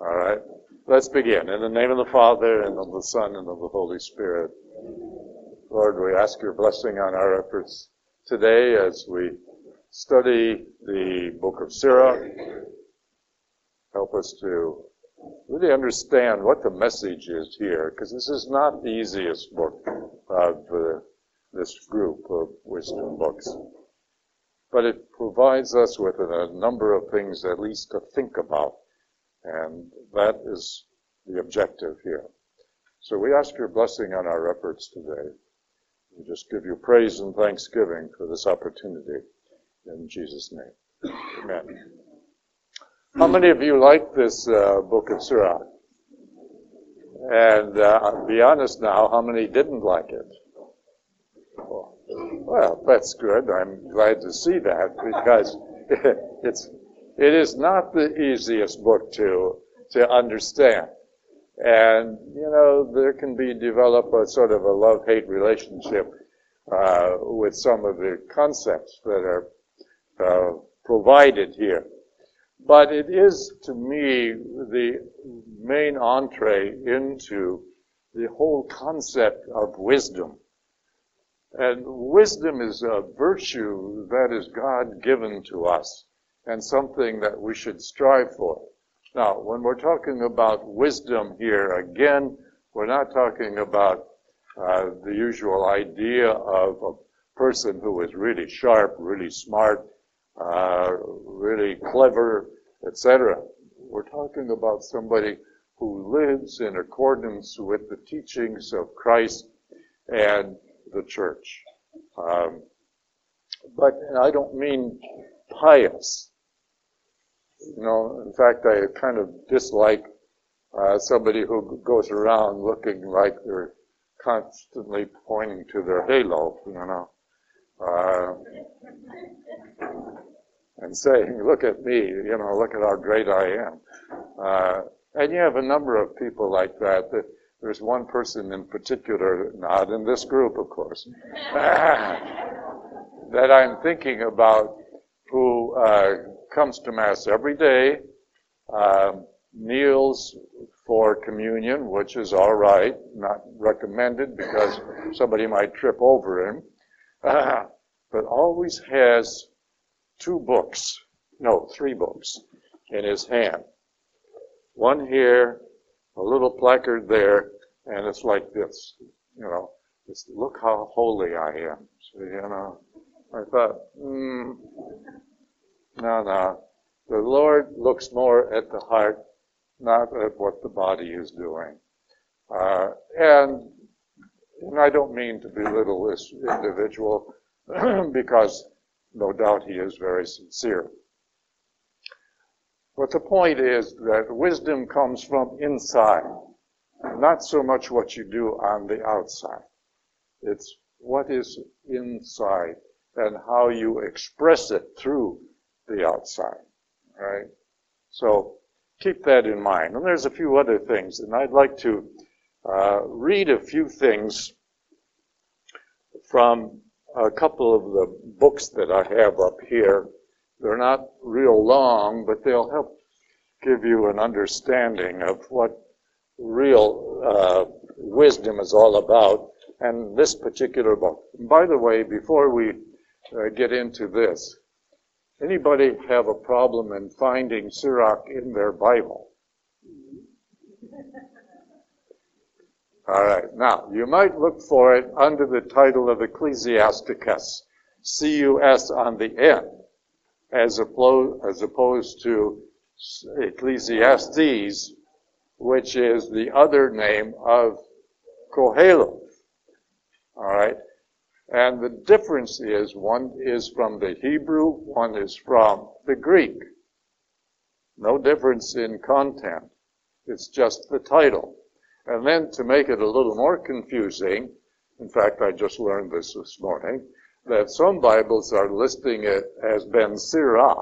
All right. Let's begin. In the name of the Father, and of the Son, and of the Holy Spirit. Lord, we ask your blessing on our efforts today as we study the book of Sirach. Help us to really understand what the message is here, because this is not the easiest book of uh, this group of wisdom books. But it provides us with a number of things at least to think about and that is the objective here. So we ask your blessing on our efforts today. We just give you praise and thanksgiving for this opportunity. In Jesus' name. Amen. How many of you like this uh, book of Sirach? And uh, I'll be honest now, how many didn't like it? Well, that's good. I'm glad to see that because it's it is not the easiest book to, to understand. And, you know, there can be develop a sort of a love-hate relationship uh, with some of the concepts that are uh, provided here. But it is, to me, the main entree into the whole concept of wisdom. And wisdom is a virtue that is God given to us and something that we should strive for. Now, when we're talking about wisdom here, again, we're not talking about uh, the usual idea of a person who is really sharp, really smart, uh, really clever, etc. We're talking about somebody who lives in accordance with the teachings of Christ and the church. Um, but I don't mean pious. You know, in fact, I kind of dislike uh, somebody who goes around looking like they're constantly pointing to their halo, you know, uh, and saying, "Look at me," you know, "Look at how great I am." Uh, and you have a number of people like that. There's one person in particular, not in this group, of course, that I'm thinking about who uh, comes to Mass every day, um, kneels for communion, which is all right, not recommended because somebody might trip over him, uh, but always has two books, no, three books in his hand. One here, a little placard there, and it's like this, you know, just look how holy I am. So, you know, I thought, hmm, no, no. The Lord looks more at the heart, not at what the body is doing. Uh, and, and I don't mean to belittle this individual because no doubt he is very sincere. But the point is that wisdom comes from inside, not so much what you do on the outside. It's what is inside and how you express it through the outside, right? So keep that in mind. And there's a few other things, and I'd like to uh, read a few things from a couple of the books that I have up here. They're not real long, but they'll help give you an understanding of what real uh, wisdom is all about. And this particular book. And by the way, before we uh, get into this, Anybody have a problem in finding Sirach in their Bible? All right. Now, you might look for it under the title of Ecclesiasticus, C-U-S on the end, as opposed, as opposed to Ecclesiastes, which is the other name of Kohelet. All right. And the difference is one is from the Hebrew, one is from the Greek. No difference in content. It's just the title. And then to make it a little more confusing, in fact, I just learned this this morning, that some Bibles are listing it as Ben Sira,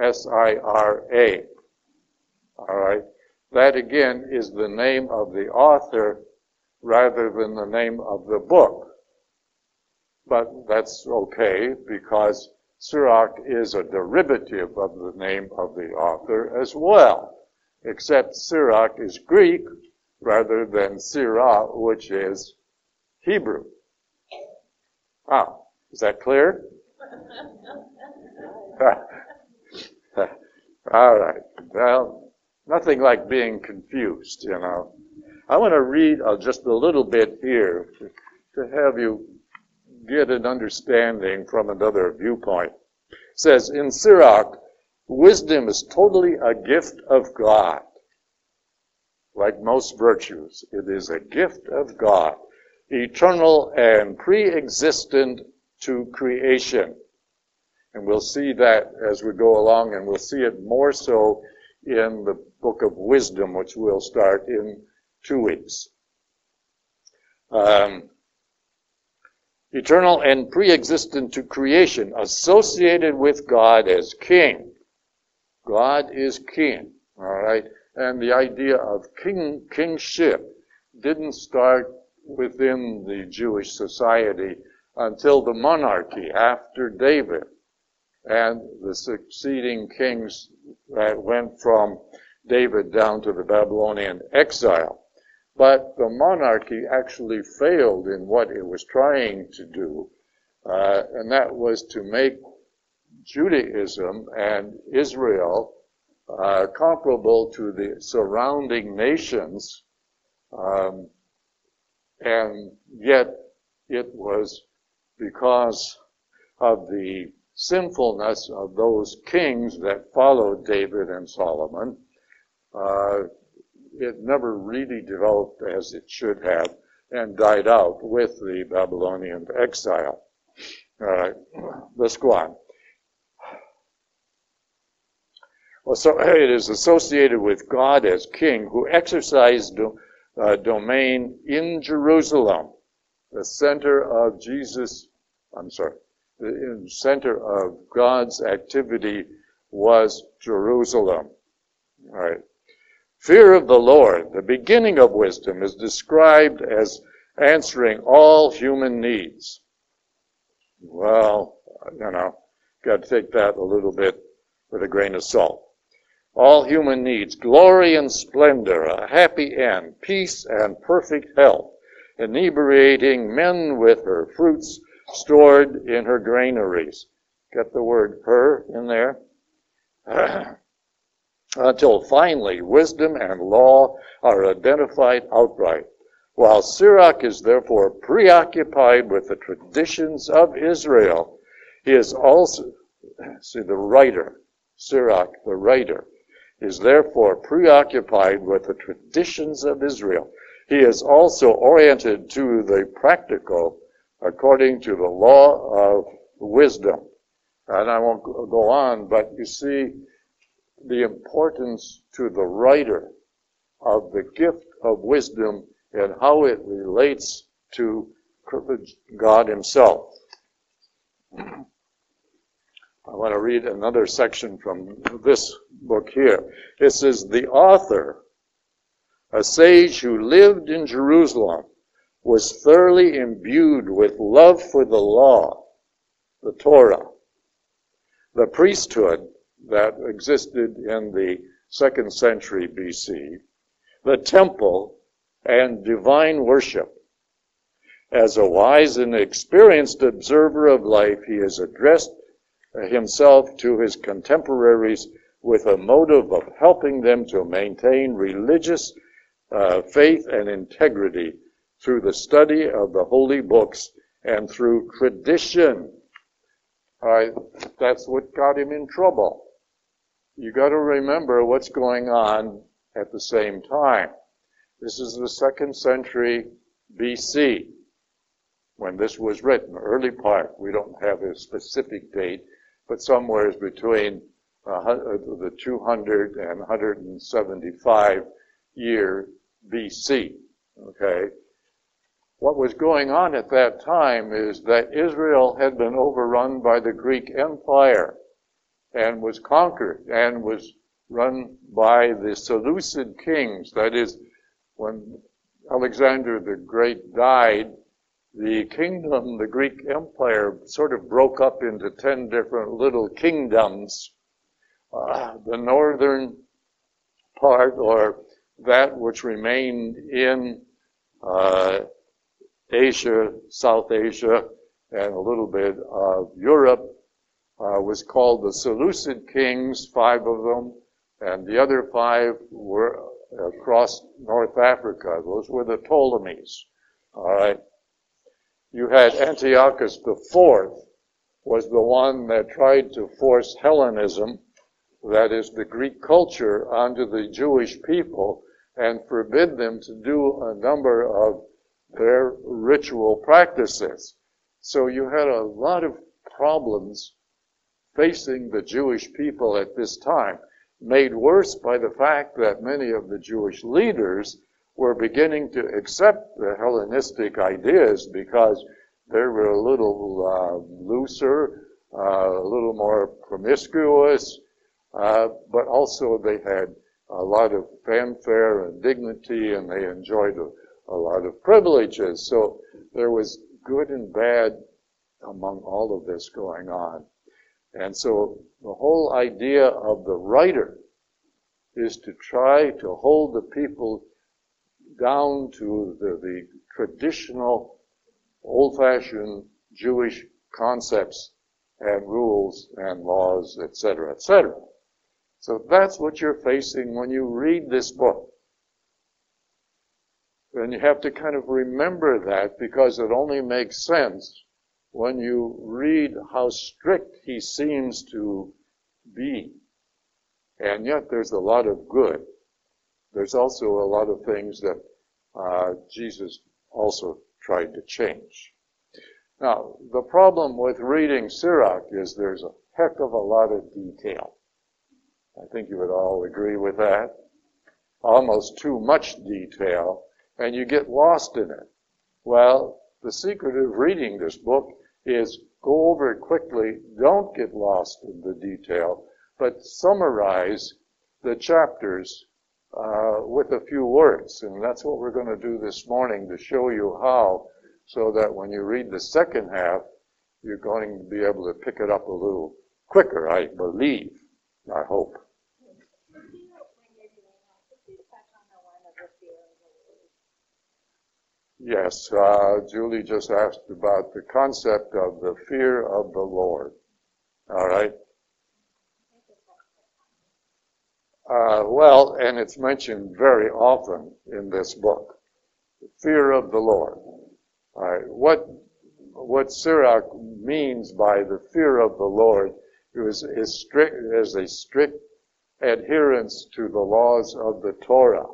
S-I-R-A. All right. That again is the name of the author rather than the name of the book. But that's okay because Sirach is a derivative of the name of the author as well. except Sirach is Greek rather than Sira, which is Hebrew. Ah, is that clear? All right. Well, nothing like being confused, you know. I want to read uh, just a little bit here to, to have you get an understanding from another viewpoint. It says in Sirach, wisdom is totally a gift of God. Like most virtues, it is a gift of God, eternal and pre-existent to creation. And we'll see that as we go along, and we'll see it more so in the book of wisdom, which we'll start in two weeks. Um, eternal and pre-existent to creation, associated with God as king. God is king, all right? And the idea of king, kingship didn't start within the Jewish society until the monarchy after David and the succeeding kings that went from David down to the Babylonian exile. But the monarchy actually failed in what it was trying to do, uh, and that was to make Judaism and Israel uh, comparable to the surrounding nations, um, and yet it was because of the sinfulness of those kings that followed David and Solomon. Uh, it never really developed as it should have and died out with the Babylonian exile. All right, let's go on. Well, so it is associated with God as king who exercised do, uh, domain in Jerusalem, the center of Jesus, I'm sorry, the center of God's activity was Jerusalem. All right. Fear of the Lord, the beginning of wisdom, is described as answering all human needs. Well, you know, got to take that a little bit with a grain of salt. All human needs, glory and splendor, a happy end, peace and perfect health, inebriating men with her fruits stored in her granaries. Get the word her in there? until finally wisdom and law are identified outright. While Sirach is therefore preoccupied with the traditions of Israel, he is also, see, the writer, Sirach, the writer, is therefore preoccupied with the traditions of Israel. He is also oriented to the practical according to the law of wisdom. And I won't go on, but you see, the importance to the writer of the gift of wisdom and how it relates to God Himself. I want to read another section from this book here. It says, The author, a sage who lived in Jerusalem, was thoroughly imbued with love for the law, the Torah, the priesthood, that existed in the second century BC, the temple, and divine worship. As a wise and experienced observer of life, he has addressed himself to his contemporaries with a motive of helping them to maintain religious uh, faith and integrity through the study of the holy books and through tradition. that's what got him in trouble you got to remember what's going on at the same time. This is the second century BC when this was written, early part. We don't have a specific date, but somewhere is between uh, the 200 and 175 year BC. Okay. What was going on at that time is that Israel had been overrun by the Greek Empire and was conquered and was run by the Seleucid kings. That is, when Alexander the Great died, the kingdom, the Greek Empire, sort of broke up into ten different little kingdoms. Uh, the northern part, or that which remained in uh, Asia, South Asia, and a little bit of Europe, uh, was called the Seleucid kings, five of them, and the other five were across North Africa. Those were the Ptolemies. All right. You had Antiochus IV was the one that tried to force Hellenism, that is the Greek culture, onto the Jewish people and forbid them to do a number of their ritual practices. So you had a lot of problems facing the Jewish people at this time, made worse by the fact that many of the Jewish leaders were beginning to accept the Hellenistic ideas because they were a little uh, looser, uh, a little more promiscuous, uh, but also they had a lot of fanfare and dignity, and they enjoyed a, a lot of privileges. So there was good and bad among all of this going on. And so the whole idea of the writer is to try to hold the people down to the, the traditional, old-fashioned Jewish concepts and rules and laws, etc., etc. So that's what you're facing when you read this book. And you have to kind of remember that because it only makes sense when you read how strict he seems to be. And yet there's a lot of good. There's also a lot of things that uh, Jesus also tried to change. Now, the problem with reading Sirach is there's a heck of a lot of detail. I think you would all agree with that. Almost too much detail, and you get lost in it. Well, the secret of reading this book is go over it quickly, don't get lost in the detail, but summarize the chapters uh, with a few words. And that's what we're going to do this morning to show you how, so that when you read the second half, you're going to be able to pick it up a little quicker, I believe. I hope. Yes, uh, Julie just asked about the concept of the fear of the Lord. All right. Uh, well, and it's mentioned very often in this book. The fear of the Lord. All right. What what Sirach means by the fear of the Lord is, is strict is a strict adherence to the laws of the Torah.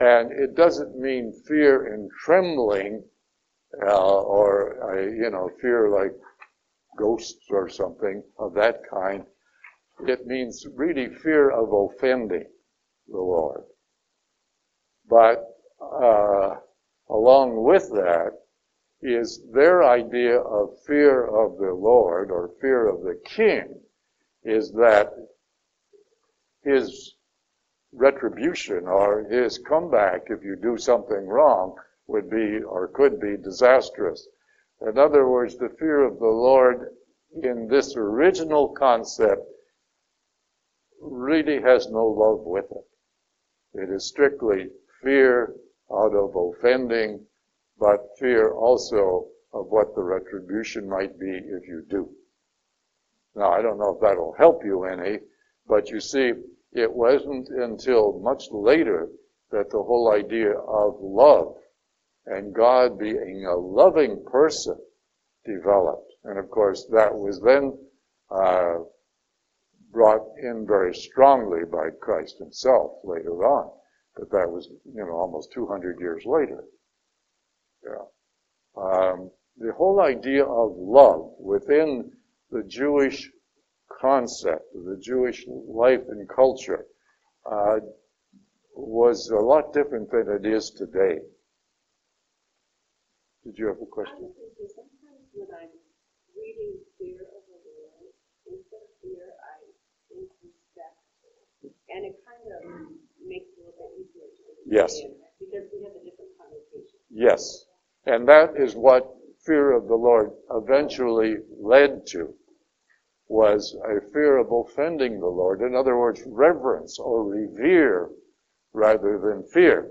And it doesn't mean fear and trembling, uh, or, uh, you know, fear like ghosts or something of that kind. It means really fear of offending the Lord. But uh, along with that is their idea of fear of the Lord or fear of the King is that his retribution or his comeback if you do something wrong would be or could be disastrous. In other words, the fear of the Lord in this original concept really has no love with it. It is strictly fear out of offending, but fear also of what the retribution might be if you do. Now, I don't know if that'll help you any, but you see, it wasn't until much later that the whole idea of love and God being a loving person developed. And of course, that was then uh, brought in very strongly by Christ himself later on. But that was, you know, almost 200 years later. Yeah. Um, the whole idea of love within the Jewish concept, of the Jewish life and culture, uh, was a lot different than it is today. Did you have a question? Sometimes when I'm reading fear of the Lord, instead of fear, I think respect. And it kind of makes it a little bit easier to understand. Yes. Because we have a different connotation. Yes. And that is what fear of the Lord eventually led to was a fear of offending the Lord. In other words, reverence or revere rather than fear.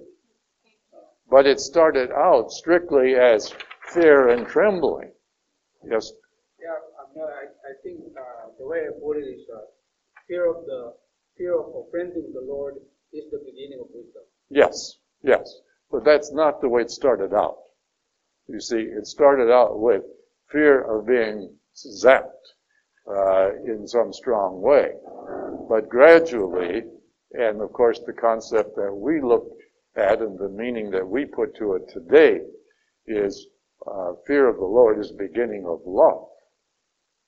But it started out strictly as fear and trembling. Yes? Yeah, no, I, I think uh, the way I put it is uh, fear of the fear of offending the Lord is the beginning of wisdom. Yes, yes. But that's not the way it started out. You see, it started out with fear of being zapped uh, in some strong way. But gradually, and of course the concept that we look at and the meaning that we put to it today is uh, fear of the Lord is the beginning of love.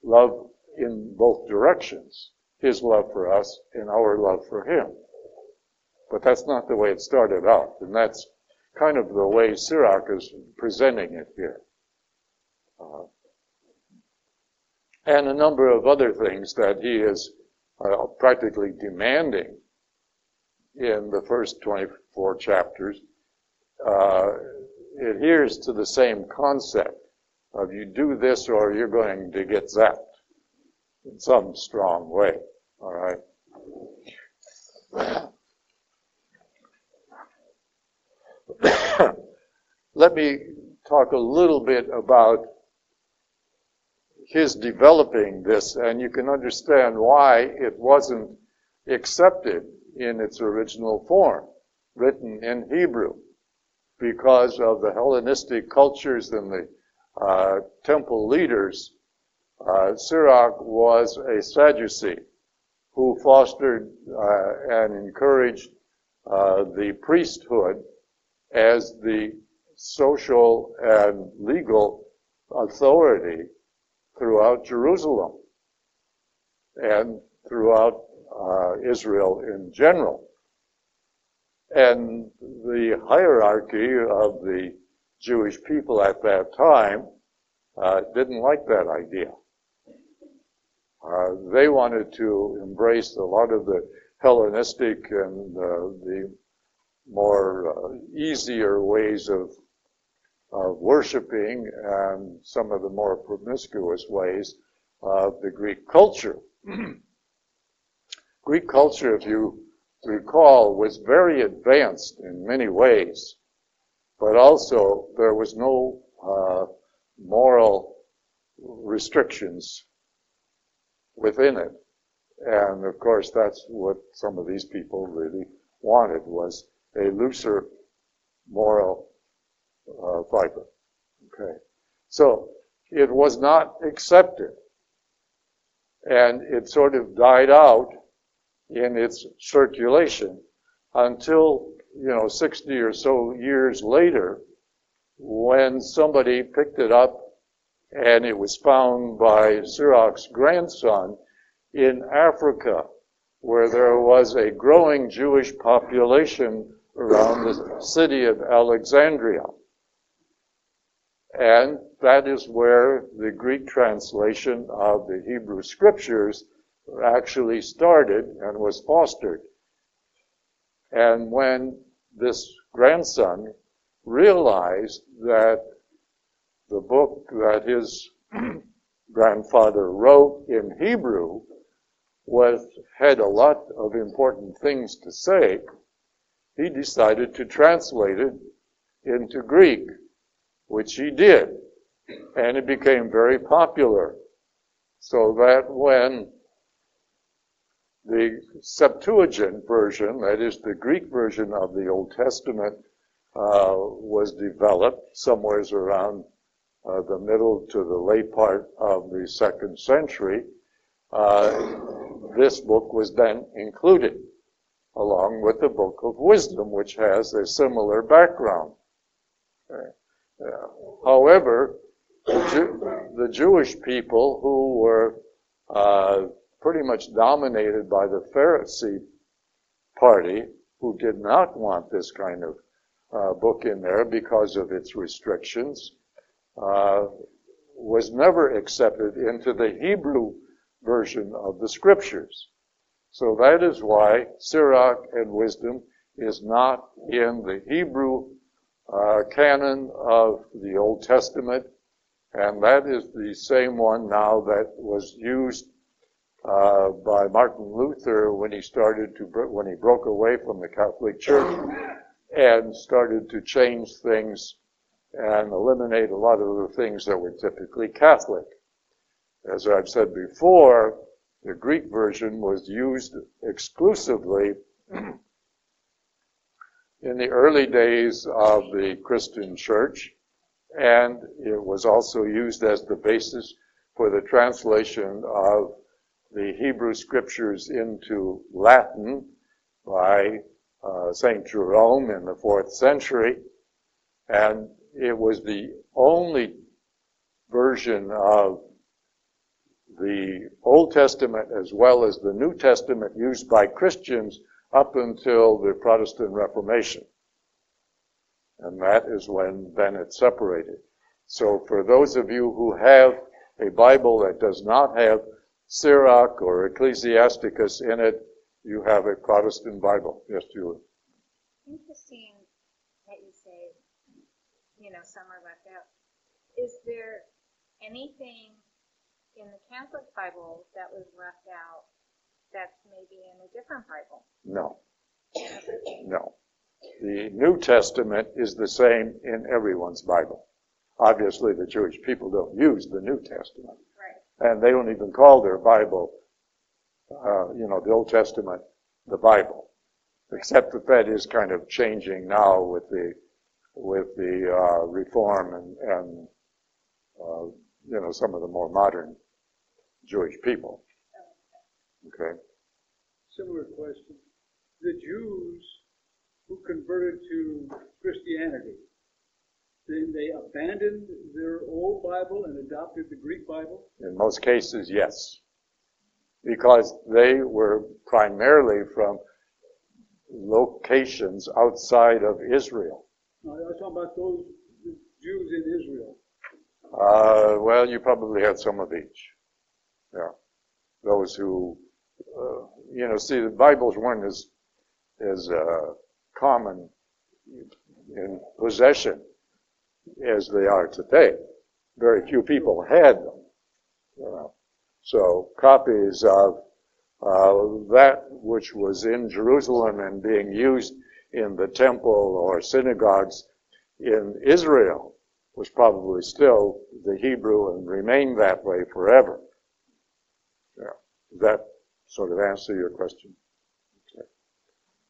Love in both directions. His love for us and our love for Him. But that's not the way it started out. And that's kind of the way Sirach is presenting it here. Uh, and a number of other things that he is uh, practically demanding in the first 24 chapters uh, adheres to the same concept of you do this or you're going to get zapped in some strong way. All right. Let me talk a little bit about his developing this, and you can understand why it wasn't accepted in its original form, written in Hebrew, because of the Hellenistic cultures and the uh, temple leaders. Uh, Sirach was a Sadducee who fostered uh, and encouraged uh, the priesthood as the social and legal authority throughout Jerusalem and throughout uh, Israel in general. And the hierarchy of the Jewish people at that time uh, didn't like that idea. Uh, they wanted to embrace a lot of the Hellenistic and uh, the more uh, easier ways of of worshiping and some of the more promiscuous ways of the Greek culture. Greek culture, if you recall, was very advanced in many ways, but also there was no uh, moral restrictions within it. And of course, that's what some of these people really wanted was a looser moral uh, fiber. Okay. So it was not accepted. And it sort of died out in its circulation until, you know, 60 or so years later when somebody picked it up and it was found by Sirach's grandson in Africa where there was a growing Jewish population around the city of Alexandria. And that is where the Greek translation of the Hebrew scriptures actually started and was fostered. And when this grandson realized that the book that his grandfather wrote in Hebrew was had a lot of important things to say, he decided to translate it into Greek which he did. And it became very popular. So that when the Septuagint version, that is the Greek version of the Old Testament, uh, was developed somewheres around uh, the middle to the late part of the second century, uh, this book was then included, along with the Book of Wisdom, which has a similar background. Okay. However, the, Jew, the, Jewish people who were uh, pretty much dominated by the Pharisee party, who did not want this kind of uh, book in there because of its restrictions, uh, was never accepted into the Hebrew version of the scriptures. So that is why Sirach and Wisdom is not in the Hebrew uh, canon of the Old Testament, and that is the same one now that was used uh, by Martin Luther when he started to when he broke away from the Catholic Church and started to change things and eliminate a lot of the things that were typically Catholic. As I've said before, the Greek version was used exclusively in the early days of the Christian church, and it was also used as the basis for the translation of the Hebrew scriptures into Latin by uh, St. Jerome in the fourth century. And it was the only version of the Old Testament as well as the New Testament used by Christians up until the Protestant Reformation. And that is when then it separated. So for those of you who have a Bible that does not have Sirach or Ecclesiasticus in it, you have a Protestant Bible. Yes, Julie. Interesting that you say, you know, some are left out. Is there anything in the Catholic Bible that was left out that's maybe in a different Bible? No. No. The New Testament is the same in everyone's Bible. Obviously, the Jewish people don't use the New Testament. Right. And they don't even call their Bible, uh, you know, the Old Testament, the Bible. Except that that is kind of changing now with the, with the, uh, reform and, and, uh, you know, some of the more modern Jewish people. Okay. Similar question. The Jews who converted to Christianity, then they abandoned their old Bible and adopted the Greek Bible? In most cases, yes. Because they were primarily from locations outside of Israel. Now, I was talking about those Jews in Israel. Uh, well, you probably had some of each. Yeah. Those who, uh, you know, see, the Bibles weren't as, as, uh, common in possession as they are today. Very few people had them. You know. So copies of uh, that which was in Jerusalem and being used in the temple or synagogues in Israel was probably still the Hebrew and remained that way forever. Yeah. That sort of answer your question? Okay.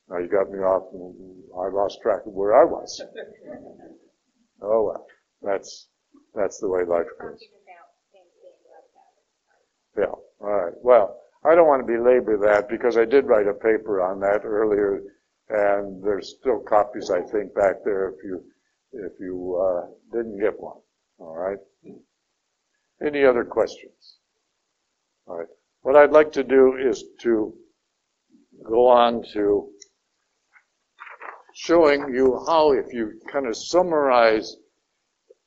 Now you got me off and I lost track of where I was. Oh well, that's, that's the way life goes. Talking about things being left out. Yeah, all right. Well, I don't want to belabor that because I did write a paper on that earlier, and there's still copies, I think, back there if you if you uh, didn't get one. All right. Any other questions? All right. What I'd like to do is to go on to showing you how, if you kind of summarize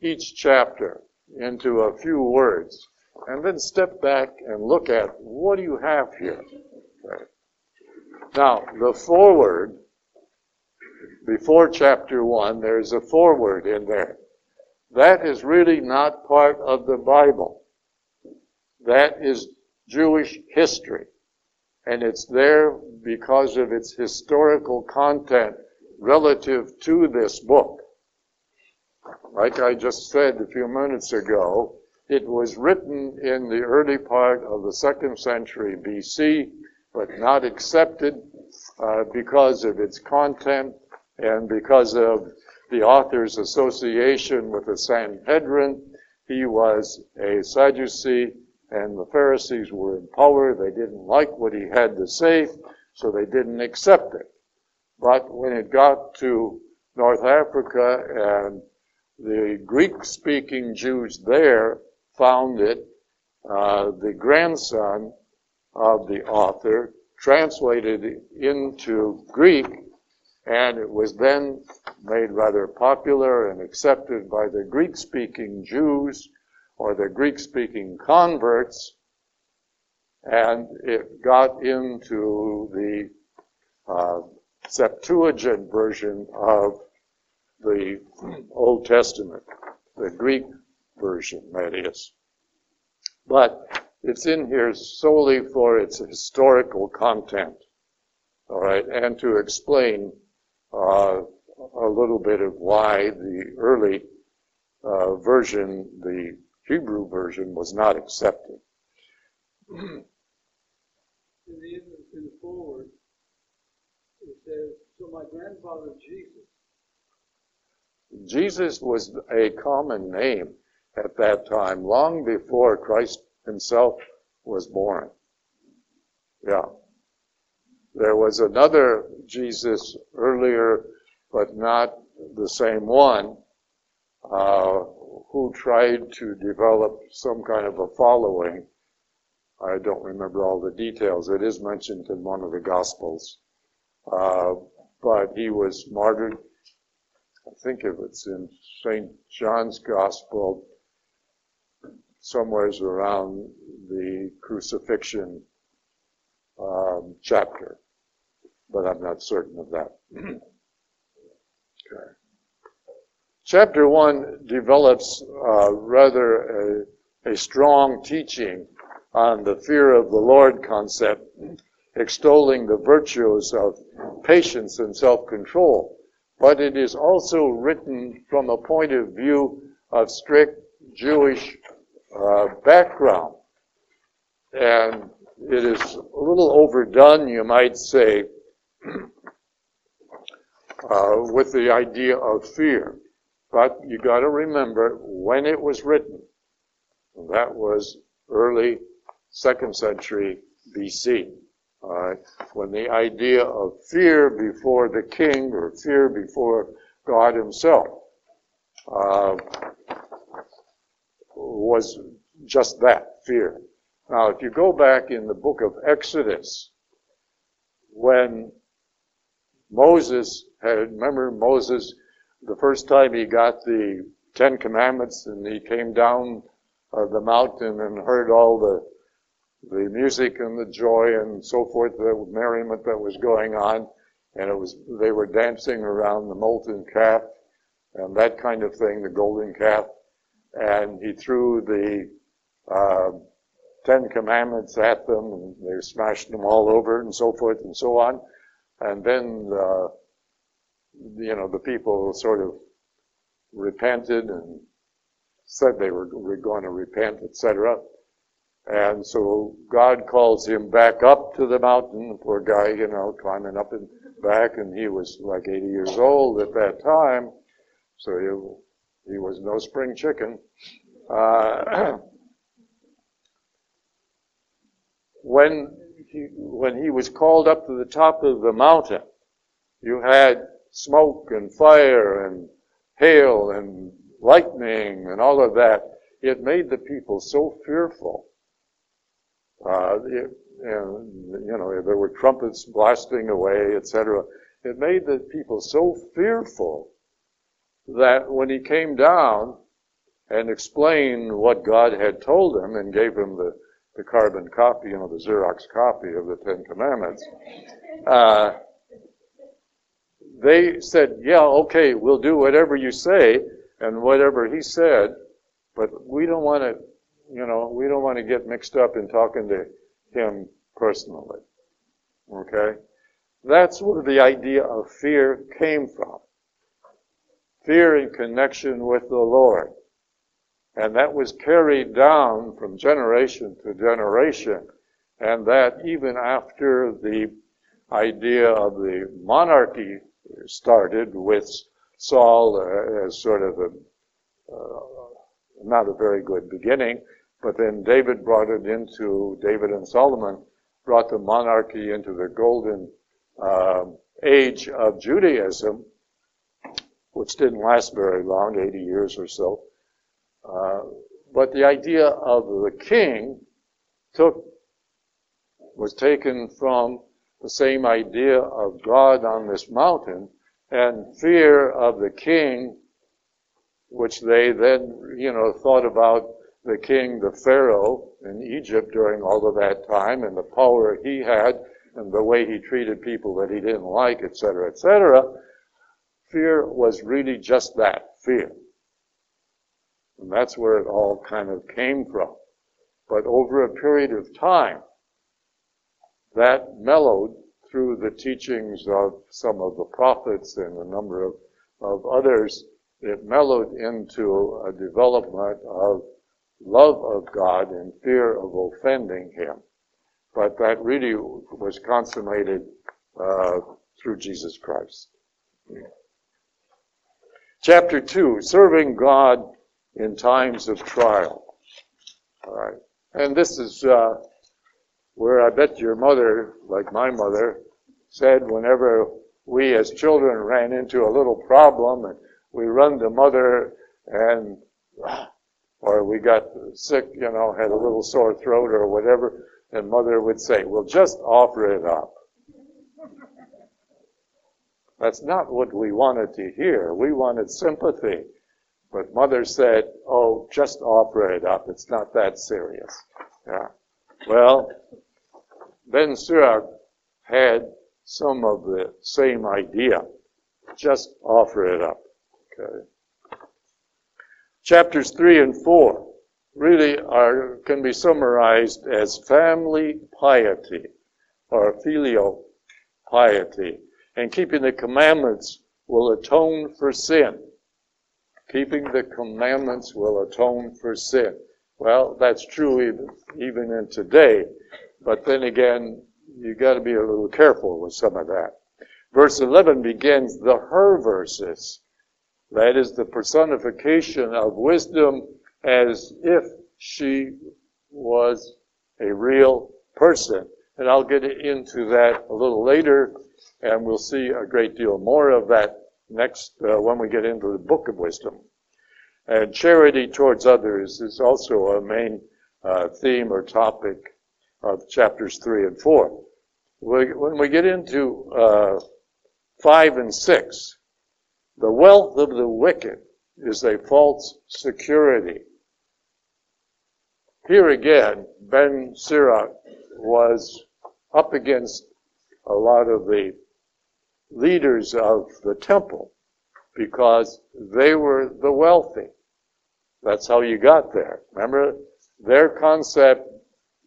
each chapter into a few words, and then step back and look at what do you have here. Now, the foreword, before chapter 1, there's a foreword in there. That is really not part of the Bible. That is Jewish history. And it's there because of its historical content relative to this book. Like I just said a few minutes ago, it was written in the early part of the second century BC, but not accepted uh, because of its content and because of the author's association with the Sanhedrin. He was a Sadducee, and the Pharisees were in power. They didn't like what he had to say, so they didn't accept it. But when it got to North Africa and the Greek speaking Jews there found it, uh, the grandson of the author translated it into Greek, and it was then made rather popular and accepted by the Greek speaking Jews or the Greek speaking converts, and it got into the uh, Septuagint version of the Old Testament, the Greek version, that is. But it's in here solely for its historical content, all right, and to explain uh, a little bit of why the early uh, version, the Hebrew version, was not accepted. In the, in the foreword, it says, so my grandfather Jesus. Jesus was a common name at that time, long before Christ himself was born. Yeah. There was another Jesus earlier, but not the same one, uh, who tried to develop some kind of a following. I don't remember all the details. It is mentioned in one of the Gospels. Uh, but he was martyred. I think if it's in St. John's Gospel, somewheres around the crucifixion um, chapter, but I'm not certain of that. okay. Chapter 1 develops uh, rather a, a strong teaching on the fear of the Lord concept, extolling the virtues of patience and self-control. But it is also written from a point of view of strict Jewish uh, background. And it is a little overdone, you might say, uh, with the idea of fear. But you got to remember when it was written. That was early second century BC. When the idea of fear before the king or fear before God Himself uh, was just that, fear. Now, if you go back in the book of Exodus, when Moses had, remember Moses, the first time he got the Ten Commandments and he came down uh, the mountain and heard all the, the music and the joy and so forth, the merriment that was going on, and it was, they were dancing around the molten calf and that kind of thing, the golden calf and he threw the uh, Ten Commandments at them, and they smashed them all over, and so forth and so on. And then, uh, you know, the people sort of repented and said they were, going to repent, etc. And so God calls him back up to the mountain. Poor guy, you know, climbing up and back, and he was like 80 years old at that time. So he, he was no spring chicken. Uh, when he, when he was called up to the top of the mountain, you had smoke and fire and hail and lightning and all of that. It made the people so fearful. Uh, it, and, you know, there were trumpets blasting away, etc. It made the people so fearful that when he came down, and explained what God had told him and gave him the, the carbon copy, you know, the Xerox copy of the Ten Commandments, uh, they said, yeah, okay, we'll do whatever you say and whatever he said, but we don't want to, you know, we don't want to get mixed up in talking to him personally. Okay? That's where the idea of fear came from. Fear in connection with the Lord. And that was carried down from generation to generation. And that even after the idea of the monarchy started with Saul uh, as sort of a, uh, not a very good beginning, but then David brought it into, David and Solomon brought the monarchy into the golden uh, age of Judaism, which didn't last very long, 80 years or so. Uh, but the idea of the king took, was taken from the same idea of God on this mountain and fear of the king, which they then, you know, thought about the king, the Pharaoh in Egypt during all of that time and the power he had and the way he treated people that he didn't like, etc., etc. Fear was really just that, fear. And that's where it all kind of came from. But over a period of time, that mellowed through the teachings of some of the prophets and a number of, of others. It mellowed into a development of love of God and fear of offending Him. But that really was consummated uh, through Jesus Christ. Chapter 2, serving God in times of trial. All right. And this is uh, where I bet your mother, like my mother, said whenever we as children ran into a little problem and we run to mother and or we got sick, you know, had a little sore throat or whatever, and mother would say, well, just offer it up. That's not what we wanted to hear. We wanted sympathy. But mother said, oh, just offer it up. It's not that serious. Yeah. Well, Ben Sirach had some of the same idea. Just offer it up. Okay. Chapters 3 and 4 really are, can be summarized as family piety or filial piety. And keeping the commandments will atone for sin. Keeping the commandments will atone for sin. Well, that's true even, even in today. But then again, you got to be a little careful with some of that. Verse 11 begins the her verses. That is the personification of wisdom as if she was a real person. And I'll get into that a little later, and we'll see a great deal more of that next uh, when we get into the book of wisdom. And charity towards others is also a main uh, theme or topic of chapters 3 and 4. When we get into uh, 5 and 6, the wealth of the wicked is a false security. Here again, Ben Sirach was up against a lot of the leaders of the temple because they were the wealthy. That's how you got there. Remember, their concept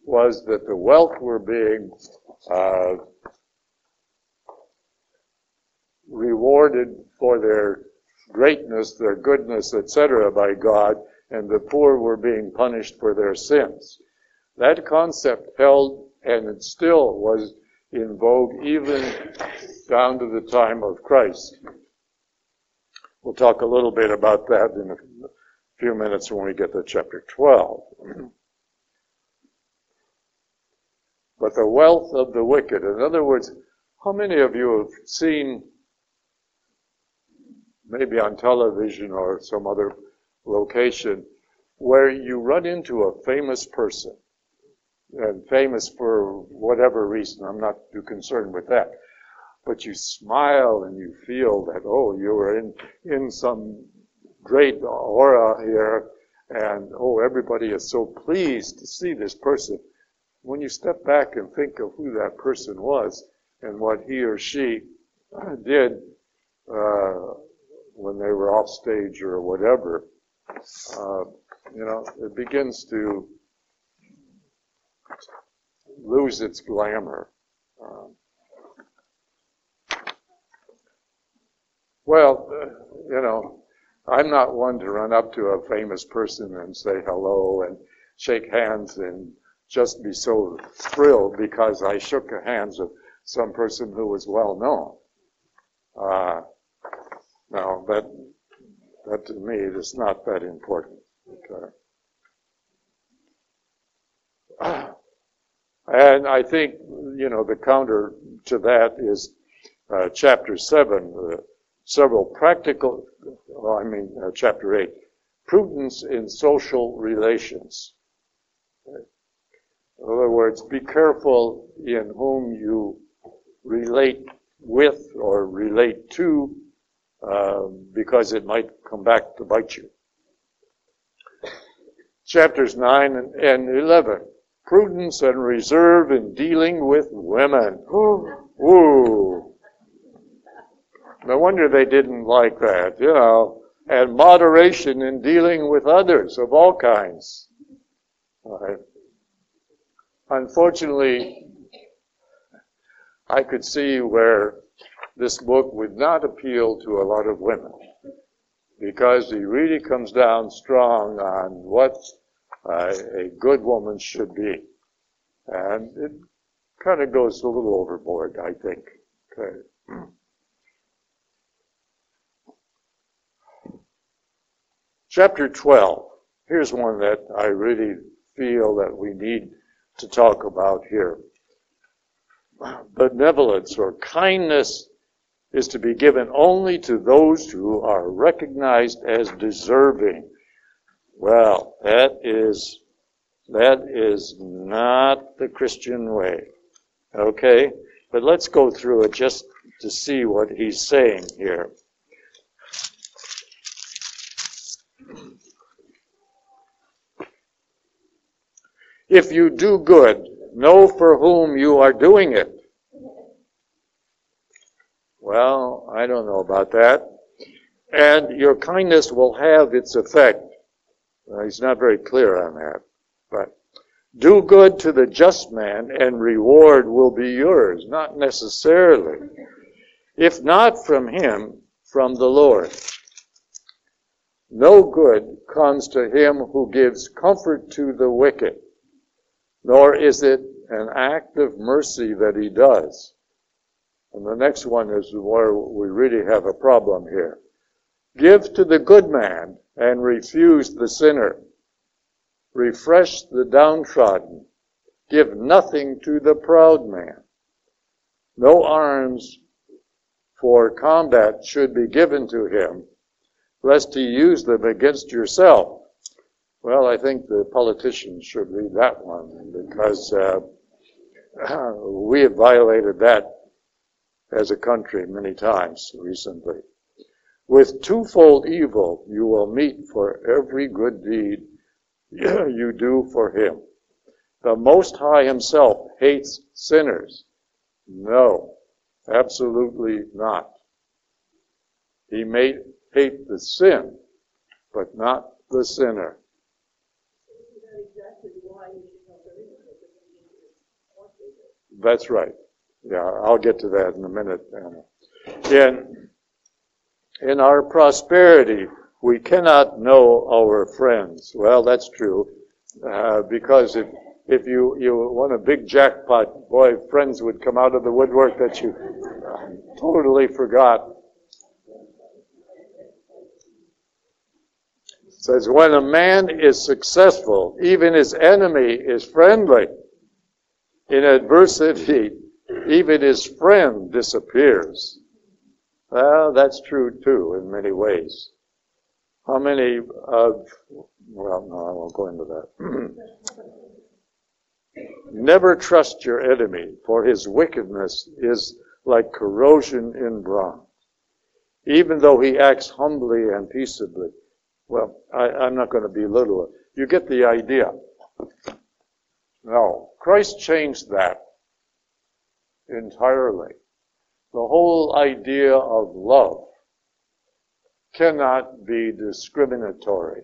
was that the wealth were being uh, rewarded for their greatness, their goodness, etc., by God, and the poor were being punished for their sins. That concept held, and it still was in vogue even down to the time of Christ. We'll talk a little bit about that in a few minutes when we get to chapter 12. But the wealth of the wicked. In other words, how many of you have seen maybe on television or some other location, where you run into a famous person, and famous for whatever reason, I'm not too concerned with that, but you smile and you feel that, oh, you are in, in some great aura here, and oh, everybody is so pleased to see this person. When you step back and think of who that person was and what he or she did, uh, when they were off stage or whatever, uh, you know, it begins to lose its glamour. Uh, well, uh, you know, I'm not one to run up to a famous person and say hello and shake hands and just be so thrilled because I shook the hands of some person who was well known. Uh, now, that, that to me is not that important. Okay. And I think, you know, the counter to that is uh, chapter 7, uh, several practical, well, I mean, uh, chapter 8, prudence in social relations. In other words, be careful in whom you relate with or relate to um, because it might come back to bite you. Chapters 9 and 11. Prudence and reserve in dealing with women. Ooh. No wonder they didn't like that, you know. And moderation in dealing with others of all kinds. Right. Unfortunately, I could see where this book would not appeal to a lot of women because he really comes down strong on what uh, a good woman should be. And it kind of goes a little overboard, I think. Okay. Chapter 12. Here's one that I really feel that we need to talk about here. Benevolence or kindness is to be given only to those who are recognized as deserving. Well, that is that is not the Christian way. Okay? But let's go through it just to see what he's saying here. If you do good, know for whom you are doing it. Well, I don't know about that. And your kindness will have its effect. Well, he's not very clear on that. But do good to the just man and reward will be yours. Not necessarily. If not from him, from the Lord. No good comes to him who gives comfort to the wicked nor is it an act of mercy that he does. And the next one is where we really have a problem here. Give to the good man and refuse the sinner. Refresh the downtrodden. Give nothing to the proud man. No arms for combat should be given to him, lest he use them against yourself. Well, I think the politicians should read that one because uh, we have violated that as a country many times recently. With twofold evil you will meet for every good deed you do for him. The Most High Himself hates sinners. No, absolutely not. He may hate the sin, but not the sinner. That's right. Yeah, I'll get to that in a minute. In, in our prosperity, we cannot know our friends. Well, that's true. Uh, because if, if you, you won a big jackpot, boy, friends would come out of the woodwork that you totally forgot. Says, when a man is successful, even his enemy is friendly. In adversity, even his friend disappears. Well, that's true too in many ways. How many of, well, no, I won't go into that. Never trust your enemy, for his wickedness is like corrosion in bronze. Even though he acts humbly and peaceably. Well, I, am not going to belittle it. You get the idea. No, Christ changed that entirely. The whole idea of love cannot be discriminatory.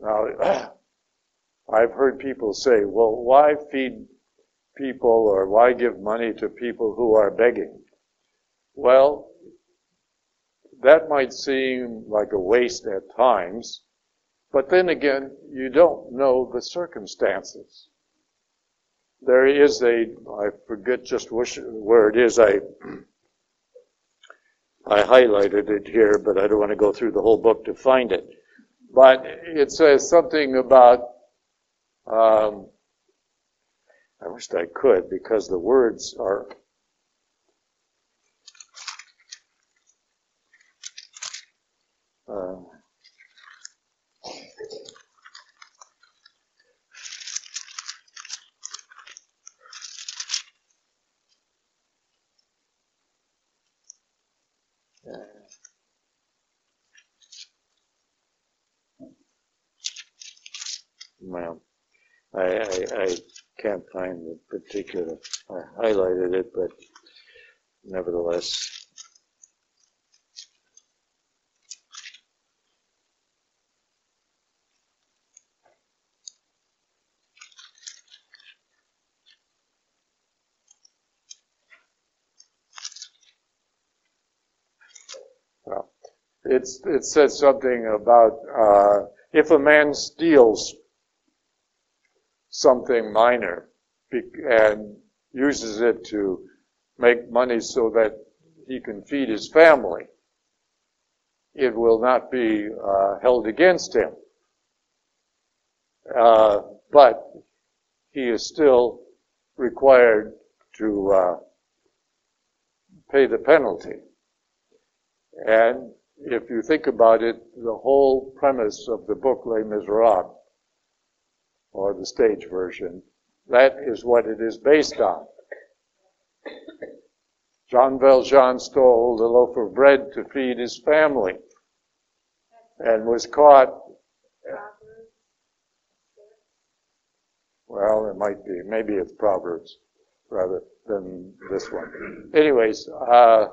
Now, I've heard people say, well, why feed people or why give money to people who are begging? Well, that might seem like a waste at times, but then again, you don't know the circumstances. There is a, I forget just which, where it is, I, I highlighted it here, but I don't want to go through the whole book to find it. But it says something about, um, I wish I could because the words are uh, ma'am. I, I, I can't find the particular, I highlighted it, but nevertheless. Well, it's, it says something about uh, if a man steals something minor and uses it to make money so that he can feed his family, it will not be uh, held against him. Uh, but he is still required to uh, pay the penalty. And if you think about it, the whole premise of the book Les Miserables, or the stage version, that is what it is based on. Jean Valjean stole the loaf of bread to feed his family and was caught. Well, it might be. Maybe it's Proverbs rather than this one. Anyways, uh,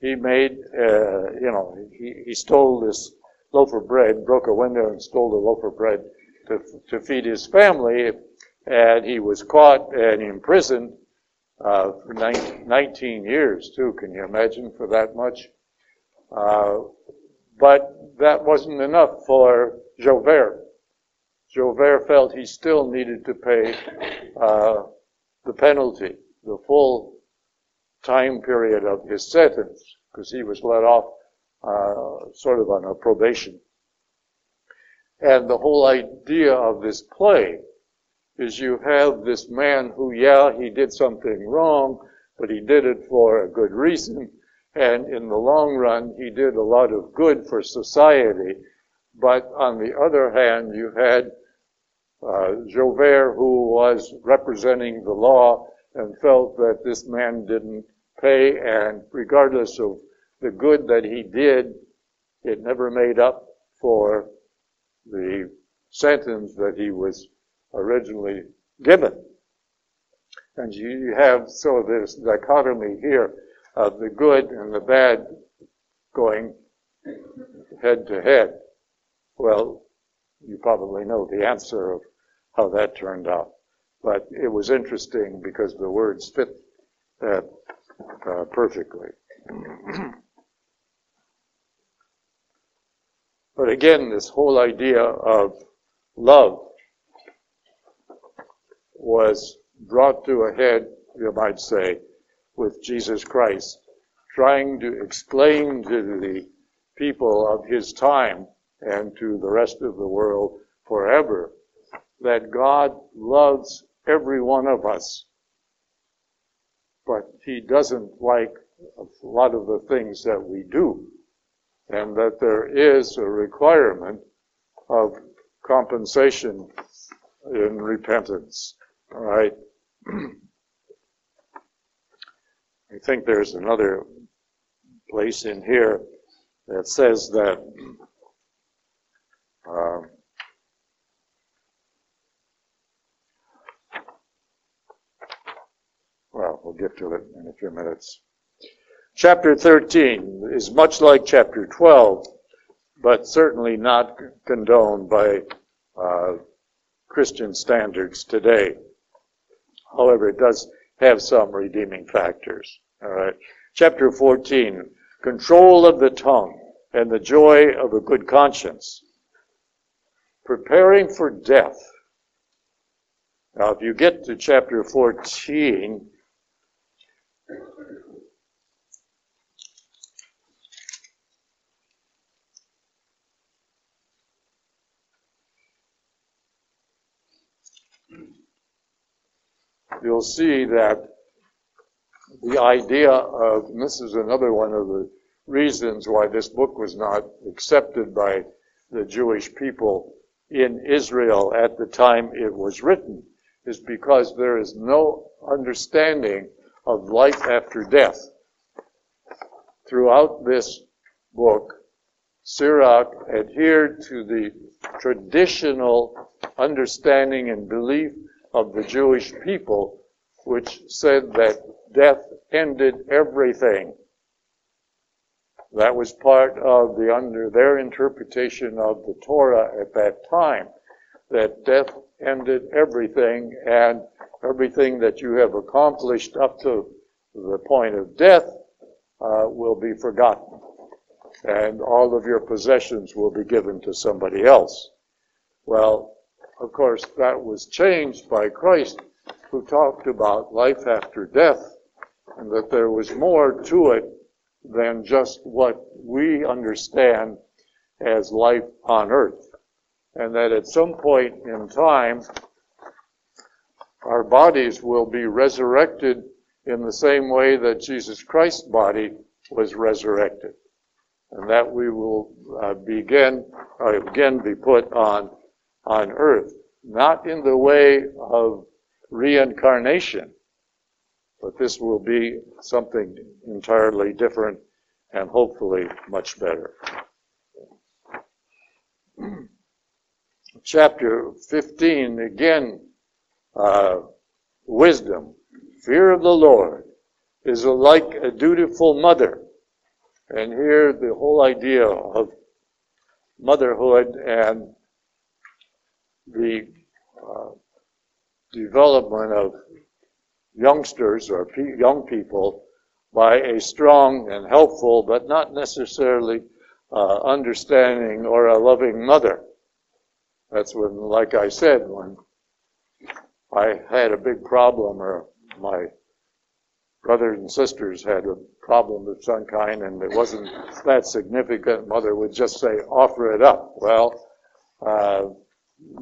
he made, uh, you know, he, he stole this loaf of bread, broke a window and stole the loaf of bread to, to feed his family, and he was caught and imprisoned uh, for 19, 19, years, too. Can you imagine for that much? Uh, but that wasn't enough for Javert. Javert felt he still needed to pay uh, the penalty, the full time period of his sentence, because he was let off uh, sort of on a probation. And the whole idea of this play is you have this man who, yeah, he did something wrong, but he did it for a good reason. And in the long run, he did a lot of good for society. But on the other hand, you had uh, who was representing the law and felt that this man didn't pay, and regardless of the good that he did, it never made up for the sentence that he was originally given. And you have so this dichotomy here of the good and the bad going head to head. Well, you probably know the answer of how that turned out. But it was interesting because the words fit that uh, perfectly. but again, this whole idea of love was brought to a head, you might say, with Jesus Christ, trying to explain to the people of his time and to the rest of the world forever that God loves every one of us, but he doesn't like a lot of the things that we do, and that there is a requirement of compensation in repentance. All right. I think there's another place in here that says that uh, well, we'll get to it in a few minutes. Chapter 13 is much like chapter 12, but certainly not condoned by uh, Christian standards today. However, it does have some redeeming factors. All right. Chapter 14, control of the tongue and the joy of a good conscience. Preparing for death. Now, if you get to chapter 14, you'll see that the idea of, and this is another one of the reasons why this book was not accepted by the Jewish people in Israel at the time it was written, is because there is no understanding of life after death. Throughout this book, Sirach adhered to the traditional understanding and belief of the Jewish people, which said that death ended everything. That was part of the under their interpretation of the Torah at that time, that death ended everything and everything that you have accomplished up to the point of death uh, will be forgotten. and all of your possessions will be given to somebody else. Well, of course, that was changed by Christ, who talked about life after death, and that there was more to it than just what we understand as life on earth. And that at some point in time, our bodies will be resurrected in the same way that Jesus Christ's body was resurrected. And that we will uh, begin, uh, again be put on, on earth. Not in the way of reincarnation, but this will be something entirely different and hopefully much better. Chapter 15, again, uh, wisdom, fear of the Lord is like a dutiful mother. And here the whole idea of motherhood and the uh, development of youngsters or pe- young people by a strong and helpful, but not necessarily uh, understanding or a loving mother. That's when, like I said, when I had a big problem, or my brothers and sisters had a problem of some kind, and it wasn't that significant, mother would just say, offer it up. Well, uh,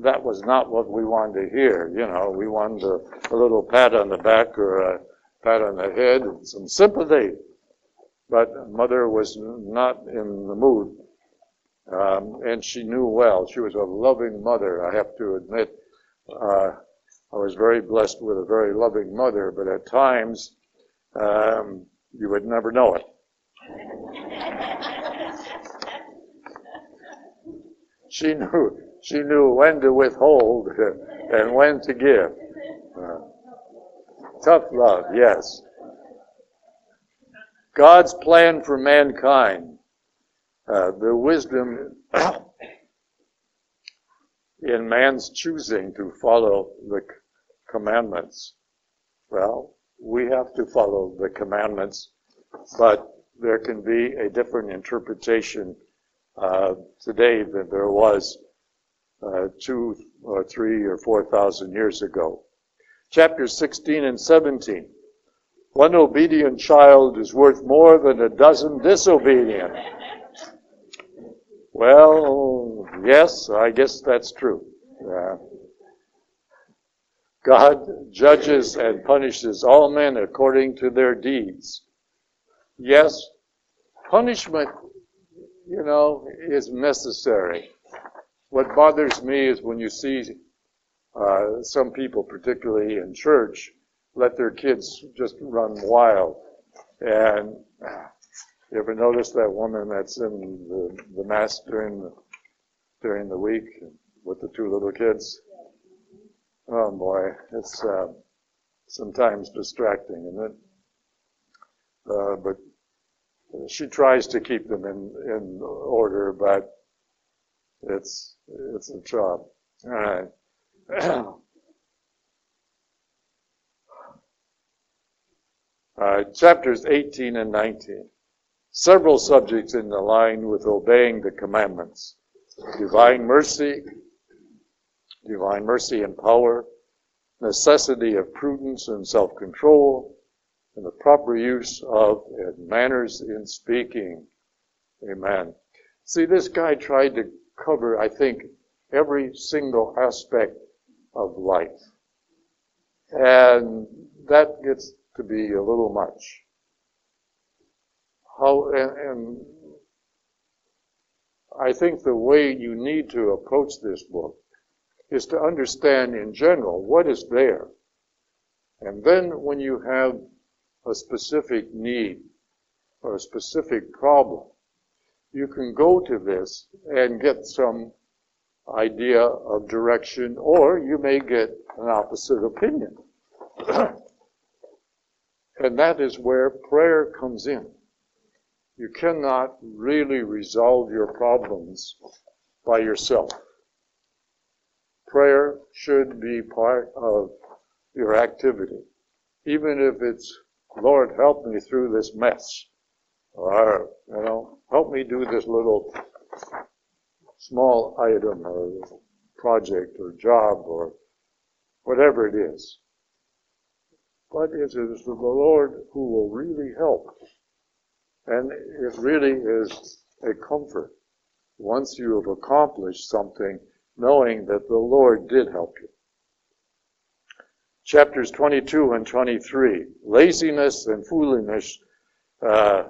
that was not what we wanted to hear. You know, we wanted a, a little pat on the back or a pat on the head and some sympathy. But mother was not in the mood. Um, and she knew well. She was a loving mother, I have to admit. Uh, I was very blessed with a very loving mother, but at times um, you would never know it. she knew she knew when to withhold and when to give. Uh, tough love, yes. God's plan for mankind, uh, the wisdom in man's choosing to follow the commandments. Well, we have to follow the commandments, but there can be a different interpretation uh, today than there was uh, two or three or four thousand years ago. Chapter 16 and 17. One obedient child is worth more than a dozen disobedient. Well, yes, I guess that's true. Uh, God judges and punishes all men according to their deeds. Yes, punishment, you know, is necessary. What bothers me is when you see uh, some people, particularly in church, let their kids just run wild. And you ever notice that woman that's in the, the mass during the, during the week with the two little kids? Oh boy, it's uh, sometimes distracting, isn't it? Uh, but she tries to keep them in, in order, but it's it's a job. All right. uh, chapters 18 and 19. Several subjects in the line with obeying the commandments. Divine mercy, divine mercy and power, necessity of prudence and self-control, and the proper use of manners in speaking. Amen. See, this guy tried to cover, I think, every single aspect of life. And that gets to be a little much. How, and, and I think the way you need to approach this book is to understand in general what is there. And then when you have a specific need or a specific problem, you can go to this and get some idea of direction, or you may get an opposite opinion. and that is where prayer comes in. You cannot really resolve your problems by yourself. Prayer should be part of your activity, even if it's, Lord, help me through this mess, or, you know, help me do this little small item or project or job or whatever it is. But it is the Lord who will really help. And it really is a comfort once you have accomplished something, knowing that the Lord did help you. Chapters 22 and 23, laziness and foolishness, uh,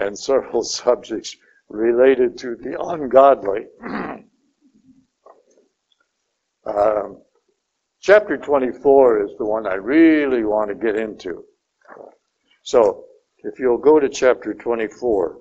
and several subjects related to the ungodly. um, chapter 24 is the one I really want to get into. So, if you'll go to chapter 24.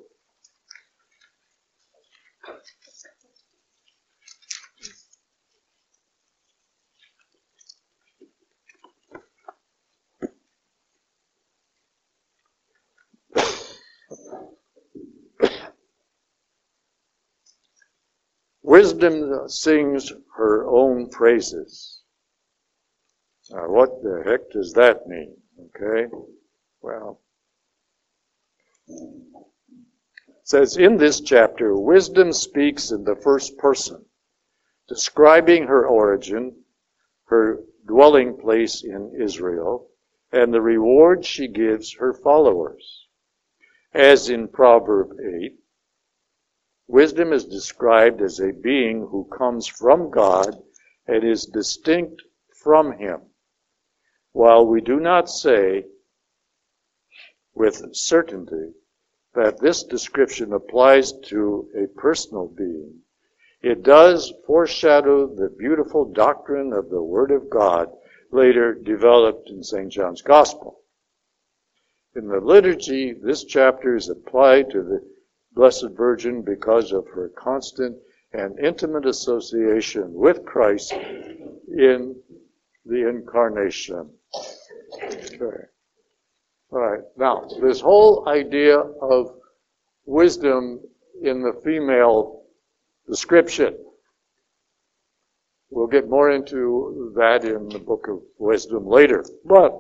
Wisdom sings her own praises. Now, what the heck does that mean? Okay? Well, says in this chapter, wisdom speaks in the first person, describing her origin, her dwelling place in Israel, and the reward she gives her followers. As in Proverb 8, wisdom is described as a being who comes from God and is distinct from Him. While we do not say with certainty that this description applies to a personal being, it does foreshadow the beautiful doctrine of the Word of God later developed in St. John's Gospel. In the liturgy, this chapter is applied to the Blessed Virgin because of her constant and intimate association with Christ in the incarnation. Okay. All right. Now, this whole idea of wisdom in the female description. We'll get more into that in the book of wisdom later. But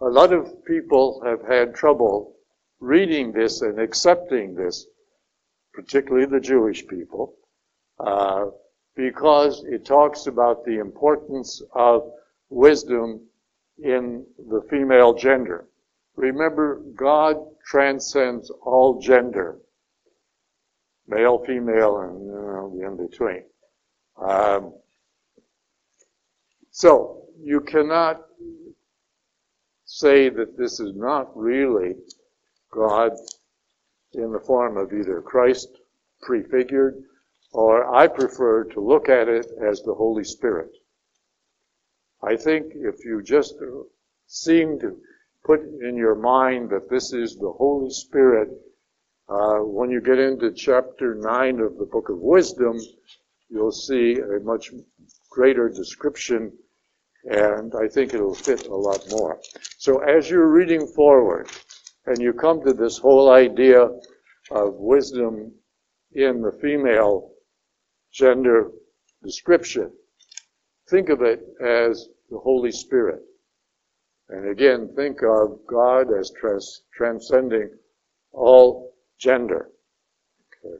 a lot of people have had trouble reading this and accepting this, particularly the Jewish people, uh, because it talks about the importance of wisdom in the female gender. Remember, God transcends all gender, male, female, and you know, the in between. Um, so you cannot say that this is not really God in the form of either Christ prefigured, or I prefer to look at it as the Holy Spirit. I think if you just seem to put in your mind that this is the Holy Spirit, uh, when you get into chapter 9 of the book of wisdom, you'll see a much greater description, and I think it'll fit a lot more. So as you're reading forward, and you come to this whole idea of wisdom in the female gender description, think of it as the Holy Spirit. And again, think of God as trans- transcending all gender. Okay.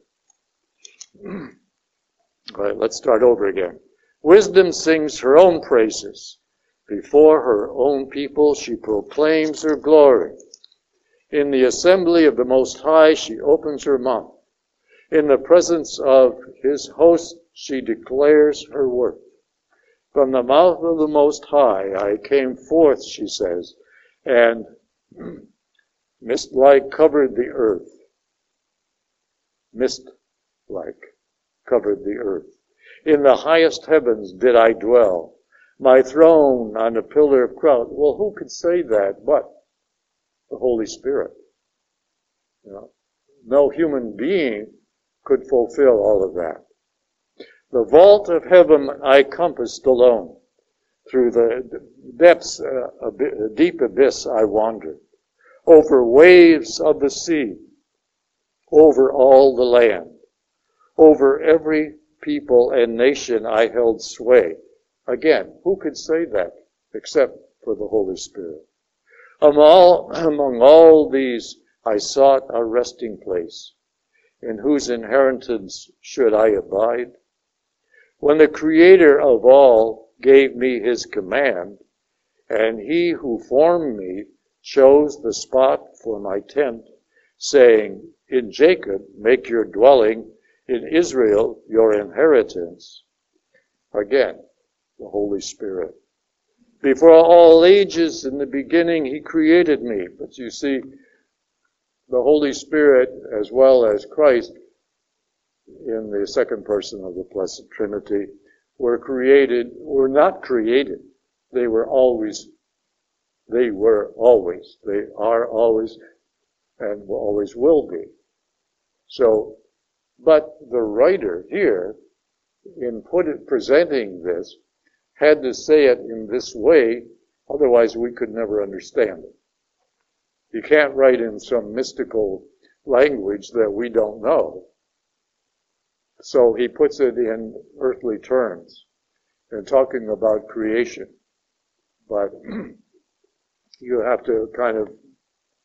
all right, let's start over again. Wisdom sings her own praises. Before her own people, she proclaims her glory. In the assembly of the Most High, she opens her mouth. In the presence of his host, she declares her worth. From the mouth of the Most High I came forth, she says, and mist like covered the earth. Mist like covered the earth. In the highest heavens did I dwell, my throne on a pillar of cloud. Well, who could say that but the Holy Spirit? You know, no human being could fulfill all of that. The vault of heaven I compassed alone. Through the depths, uh, a deep abyss I wandered. Over waves of the sea. Over all the land. Over every people and nation I held sway. Again, who could say that except for the Holy Spirit? Among all, among all these I sought a resting place. In whose inheritance should I abide? When the Creator of all gave me his command, and he who formed me chose the spot for my tent, saying, In Jacob make your dwelling, in Israel your inheritance. Again, the Holy Spirit. Before all ages, in the beginning, he created me. But you see, the Holy Spirit, as well as Christ, in the second person of the Blessed Trinity, were created, were not created. They were always, they were always, they are always, and always will be. So, but the writer here, in put presenting this, had to say it in this way, otherwise we could never understand it. You can't write in some mystical language that we don't know. So he puts it in earthly terms and talking about creation. But you have to kind of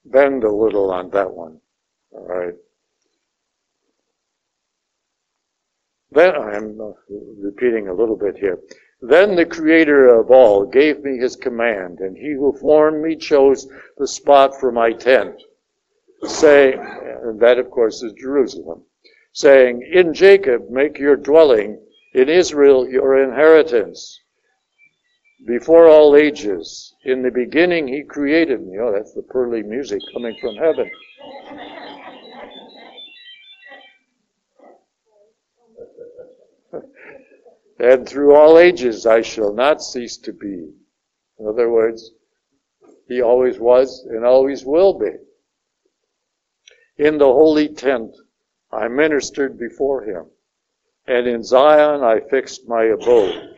bend a little on that one. All right. Then I'm repeating a little bit here. Then the creator of all gave me his command, and he who formed me chose the spot for my tent. Say, and that of course is Jerusalem saying, In Jacob make your dwelling, in Israel your inheritance. Before all ages, in the beginning he created me. Oh, that's the pearly music coming from heaven. And through all ages I shall not cease to be. In other words, he always was and always will be. In the holy tent I ministered before him, and in Zion I fixed my abode.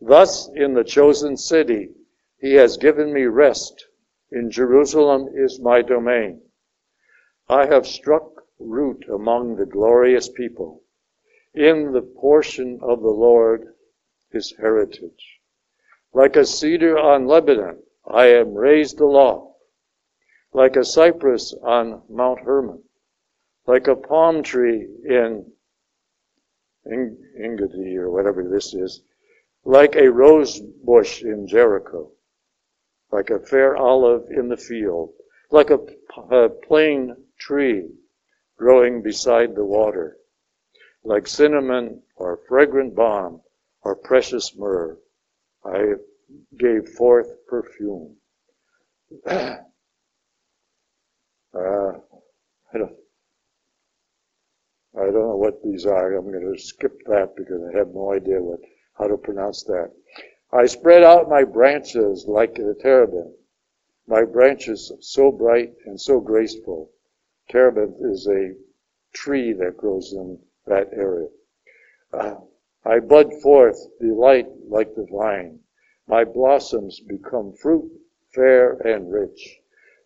Thus, in the chosen city, he has given me rest. In Jerusalem is my domain. I have struck root among the glorious people. In the portion of the Lord, his heritage. Like a cedar on Lebanon, I am raised aloft. Like a cypress on Mount Hermon. Like a palm tree in Engedi or whatever this is, like a rose bush in Jericho, like a fair olive in the field, like a, a plane tree growing beside the water, like cinnamon or fragrant balm or precious myrrh. I gave forth perfume. uh, I don't, I don't know what these are. I'm going to skip that because I have no idea what how to pronounce that. I spread out my branches like a terebinth. My branches so bright and so graceful. Terebinth is a tree that grows in that area. Uh, I bud forth delight like the vine. My blossoms become fruit fair and rich.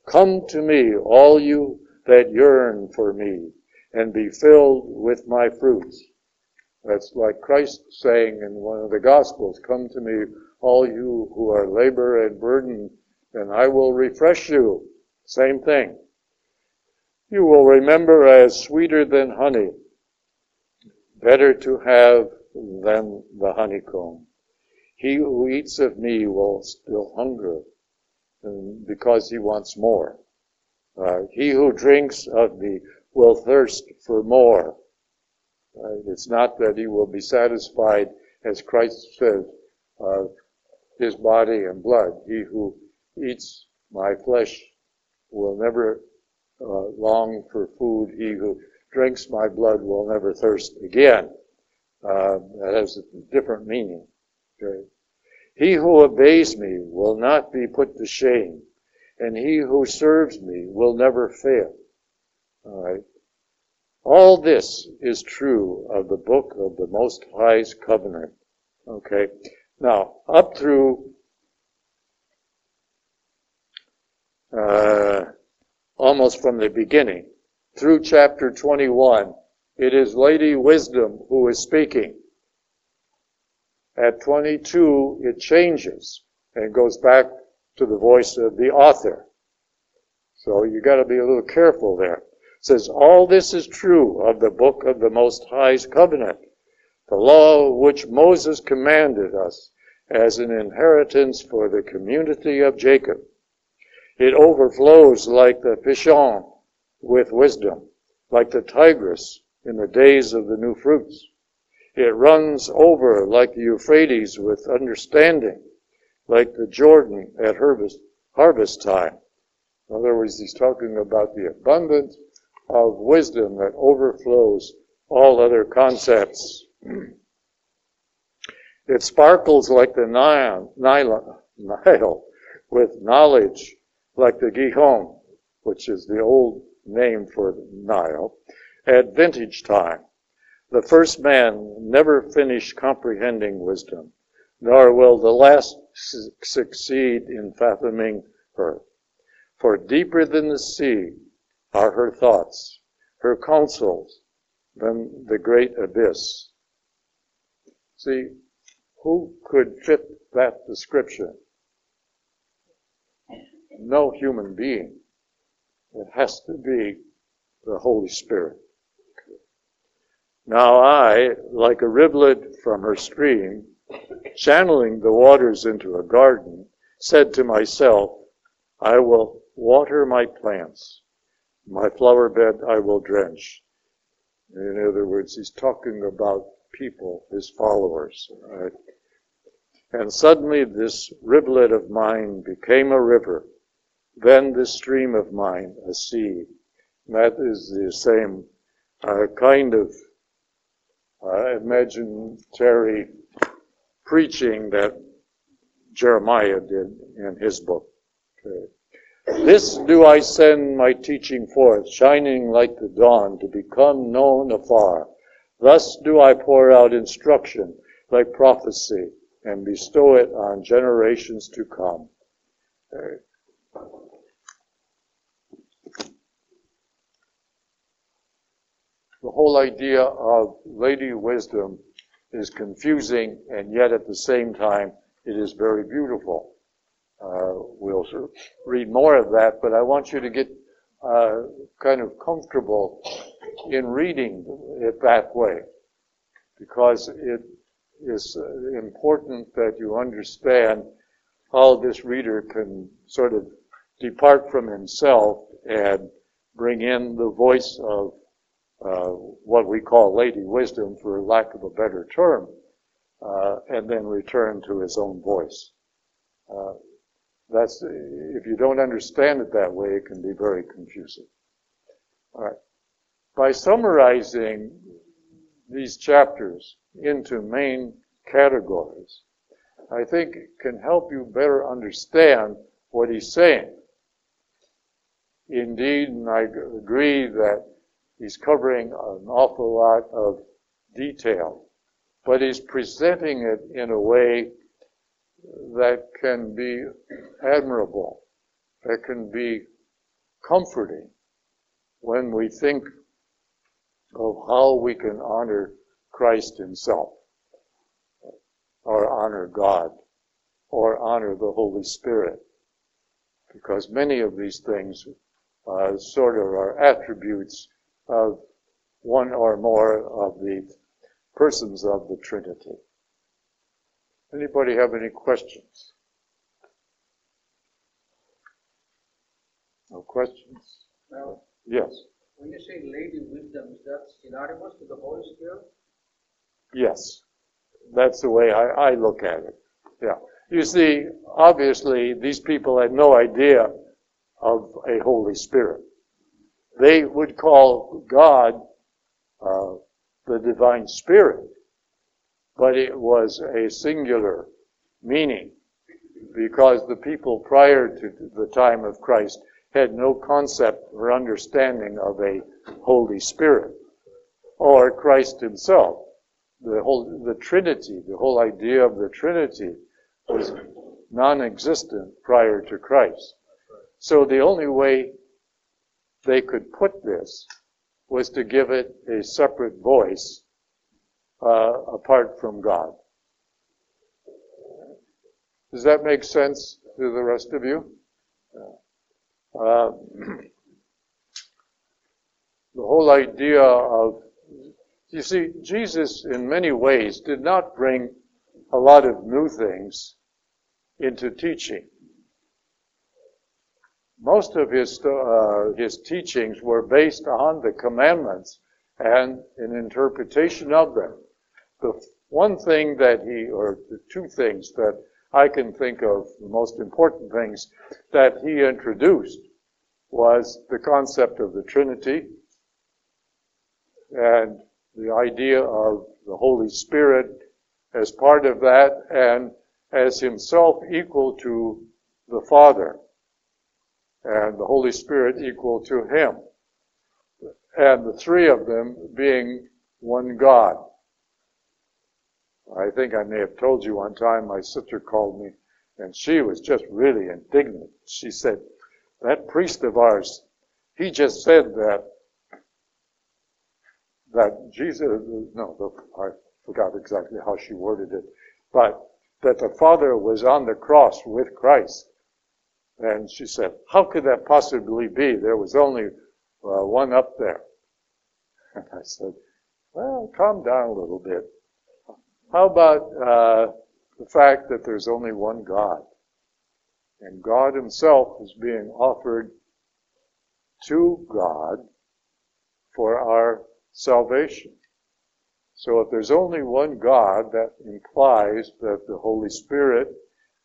Come to me, all you that yearn for me and be filled with my fruits. That's like Christ saying in one of the Gospels, Come to me, all you who are labor and burden, and I will refresh you. Same thing. You will remember as sweeter than honey, better to have than the honeycomb. He who eats of me will still hunger because he wants more. Uh, he who drinks of me will thirst for more. It's not that he will be satisfied, as Christ says, of his body and blood. He who eats my flesh will never uh, long for food. He who drinks my blood will never thirst again. Uh, that has a different meaning. Okay? He who obeys me will not be put to shame, and he who serves me will never fail. All right. All this is true of the book of the Most High's covenant. Okay. Now, up through uh, almost from the beginning, through chapter 21, it is Lady Wisdom who is speaking. At 22, it changes and goes back to the voice of the author. So you got to be a little careful there. It says, All this is true of the book of the Most High's covenant, the law which Moses commanded us as an inheritance for the community of Jacob. It overflows like the Pishon with wisdom, like the Tigris in the days of the new fruits. It runs over like the Euphrates with understanding, like the Jordan at harvest, harvest time. In other words, he's talking about the abundance of wisdom that overflows all other concepts. It sparkles like the Nile, Nile, Nile with knowledge, like the Gihon, which is the old name for Nile, at vintage time. The first man never finished comprehending wisdom, nor will the last su- succeed in fathoming her. For deeper than the sea are her thoughts, her counsels than the great abyss. See, who could fit that description? No human being. It has to be the Holy Spirit. Now I, like a rivulet from her stream, channeling the waters into a garden, said to myself, I will water my plants. My flower bed I will drench. In other words, he's talking about people, his followers. Right? And suddenly this rivulet of mine became a river. Then this stream of mine a sea. And that is the same uh, kind of uh, imaginary preaching that Jeremiah did in his book. Okay. This do I send my teaching forth, shining like the dawn, to become known afar. Thus do I pour out instruction like prophecy and bestow it on generations to come. Okay. The whole idea of Lady Wisdom is confusing, and yet at the same time, it is very beautiful. Uh, we'll read more of that, but I want you to get uh, kind of comfortable in reading it that way, because it is uh, important that you understand how this reader can sort of depart from himself and bring in the voice of uh, what we call Lady Wisdom, for lack of a better term, uh, and then return to his own voice. Uh, that's if you don't understand it that way, it can be very confusing. All right. By summarizing these chapters into main categories, I think can help you better understand what he's saying. Indeed, and I agree that he's covering an awful lot of detail, but he's presenting it in a way that can be admirable, that can be comforting when we think of how we can honor Christ himself, or honor God, or honor the Holy Spirit. Because many of these things uh, sort of are attributes of one or more of the persons of the Trinity. Anybody have any questions? No questions? Now, Yes. when you say Lady Wisdom, is that synonymous with the Holy Spirit? Yes. That's the way I, I look at it. Yeah. You see, obviously, these people had no idea of a Holy Spirit. They would call God uh, the divine spirit, but it was a singular meaning because the people prior to the time of Christ had no concept or understanding of a Holy Spirit or Christ himself. The whole, the Trinity, the whole idea of the Trinity was non-existent prior to Christ. So the only way they could put this was to give it a separate voice uh, apart from God. Does that make sense to the rest of you? uh, the whole idea of, you see, Jesus in many ways did not bring a lot of new things into teaching. Most of his, uh, his teachings were based on the commandments and an interpretation of them. The one thing that he, or the two things that I can think of, the most important things that he introduced was the concept of the Trinity and the idea of the Holy Spirit as part of that and as himself equal to the Father and the Holy Spirit equal to him. And the three of them being one God. I think I may have told you one time my sister called me and she was just really indignant. She said, that priest of ours, he just said that, that Jesus, no, I forgot exactly how she worded it, but that the Father was on the cross with Christ. And she said, how could that possibly be? There was only uh, one up there. And I said, well, calm down a little bit. How about uh, the fact that there's only one God? And God Himself is being offered to God for our salvation. So if there's only one God, that implies that the Holy Spirit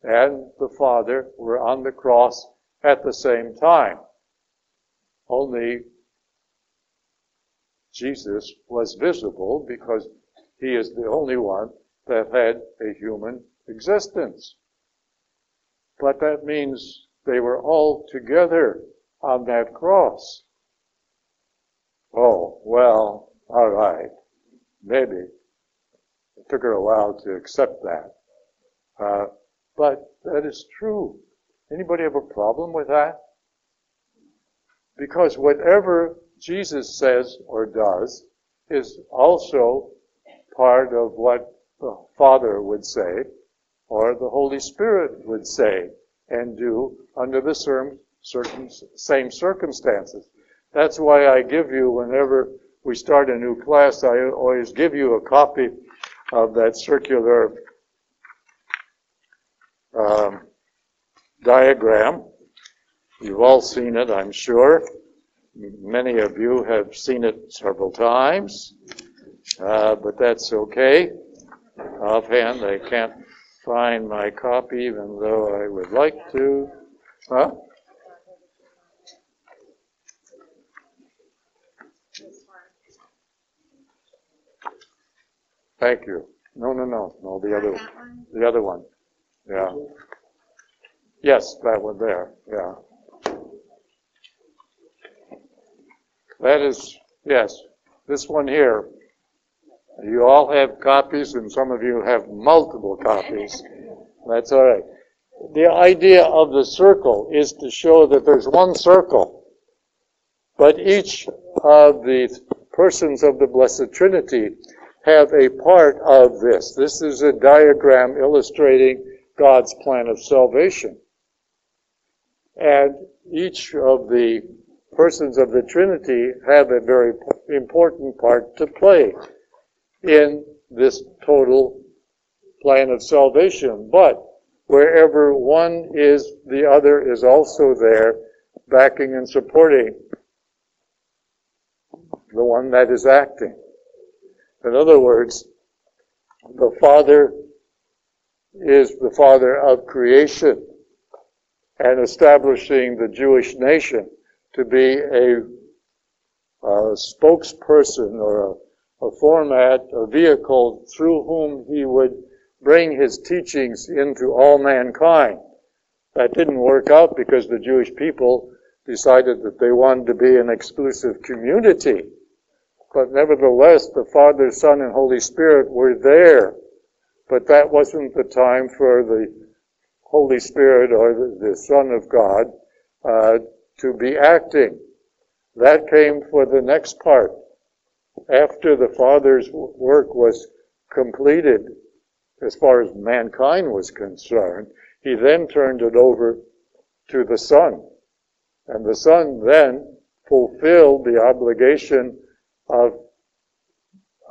and the Father were on the cross at the same time. Only Jesus was visible because he is the only one that had a human existence. But that means they were all together on that cross. Oh, well, all right. Maybe. It took her a while to accept that. Uh, but that is true. Anybody have a problem with that? Because whatever Jesus says or does is also part of what the Father would say or the Holy Spirit would say and do under the same circumstances. That's why I give you, whenever we start a new class, I always give you a copy of that circular um, diagram. You've all seen it, I'm sure. Many of you have seen it several times, uh, but that's okay. Offhand, I can't find my copy, even though I would like to. Huh? Thank you. No, no, no, no, the other, the other one. Yeah. Yes, that one there. Yeah. That is, yes, this one here. You all have copies, and some of you have multiple copies. That's all right. The idea of the circle is to show that there's one circle, but each of the persons of the Blessed Trinity have a part of this. This is a diagram illustrating God's plan of salvation. And each of the persons of the Trinity have a very important part to play in this total plan of salvation. But wherever one is, the other is also there, backing and supporting the one that is acting. In other words, the Father is the Father of creation and establishing the Jewish nation to be a, a spokesperson or a a format, a vehicle through whom he would bring his teachings into all mankind. That didn't work out because the Jewish people decided that they wanted to be an exclusive community. But nevertheless, the Father, Son, and Holy Spirit were there. But that wasn't the time for the Holy Spirit or the, the Son of God uh, to be acting. That came for the next part after the Father's work was completed, as far as mankind was concerned, he then turned it over to the Son. And the Son then fulfilled the obligation of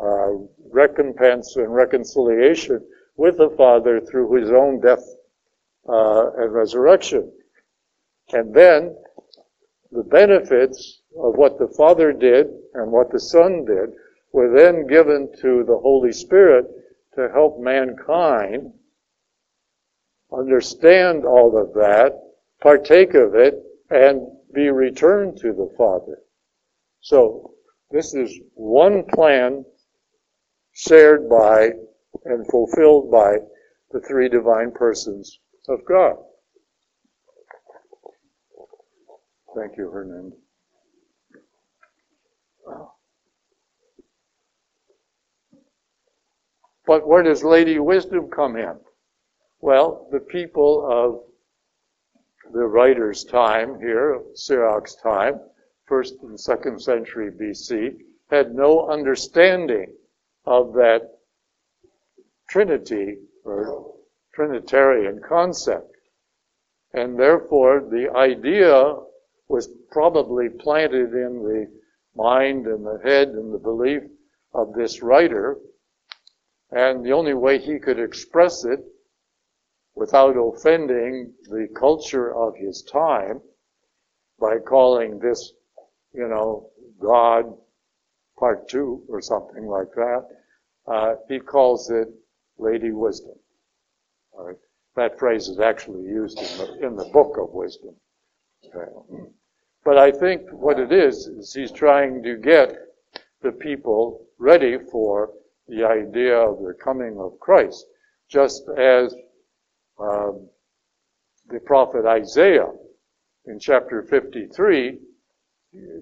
uh, recompense and reconciliation with the Father through his own death uh, and resurrection. And then the benefits of what the Father did and what the Son did were then given to the Holy Spirit to help mankind understand all of that, partake of it, and be returned to the Father. So, this is one plan shared by and fulfilled by the three divine persons of God. Thank you, Hernand. But where does Lady Wisdom come in? Well, the people of the writer's time here, Sirach's time, first and second century BC, had no understanding of that Trinity or Trinitarian concept. And therefore, the idea was probably planted in the mind and the head and the belief of this writer. And the only way he could express it without offending the culture of his time by calling this, you know, God part two or something like that, uh, he calls it Lady Wisdom. All right. That phrase is actually used in the, in the book of wisdom. Okay. But I think what it is, is he's trying to get the people ready for the idea of the coming of Christ, just as um, the prophet Isaiah in chapter 53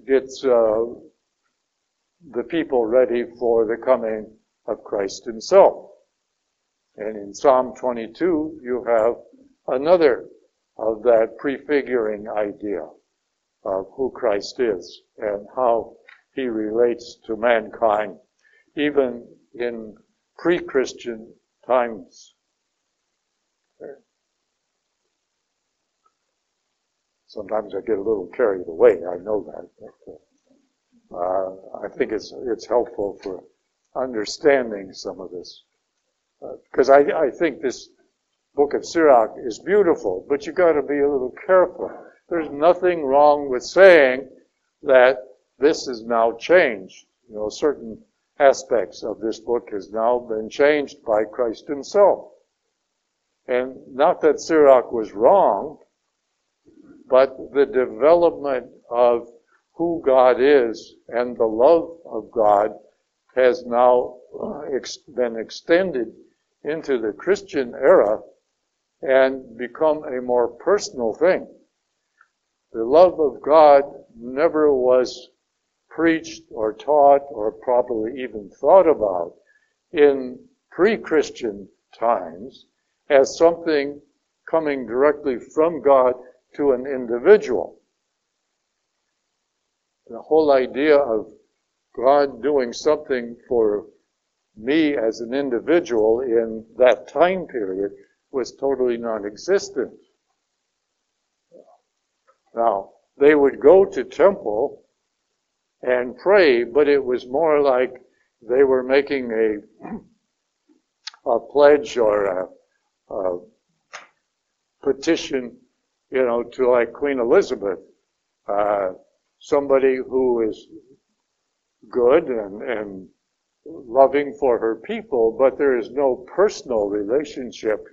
gets uh, the people ready for the coming of Christ himself. And in Psalm 22, you have another of that prefiguring idea of who Christ is and how he relates to mankind, even in pre-Christian times. Sometimes I get a little carried away. I know that. But, uh, I think it's it's helpful for understanding some of this because uh, I, I think this book of Sirach is beautiful, but you've got to be a little careful. There's nothing wrong with saying that this is now changed. You know, certain aspects of this book has now been changed by Christ Himself. And not that Sirach was wrong, but the development of who God is and the love of God has now uh, been extended into the Christian era and become a more personal thing. The love of God never was preached or taught or properly even thought about in pre-Christian times as something coming directly from God to an individual. The whole idea of God doing something for me as an individual in that time period was totally non-existent. Now, they would go to temple and pray, but it was more like they were making a, a pledge or a, a petition, you know, to like Queen Elizabeth, uh, somebody who is good and, and loving for her people, but there is no personal relationship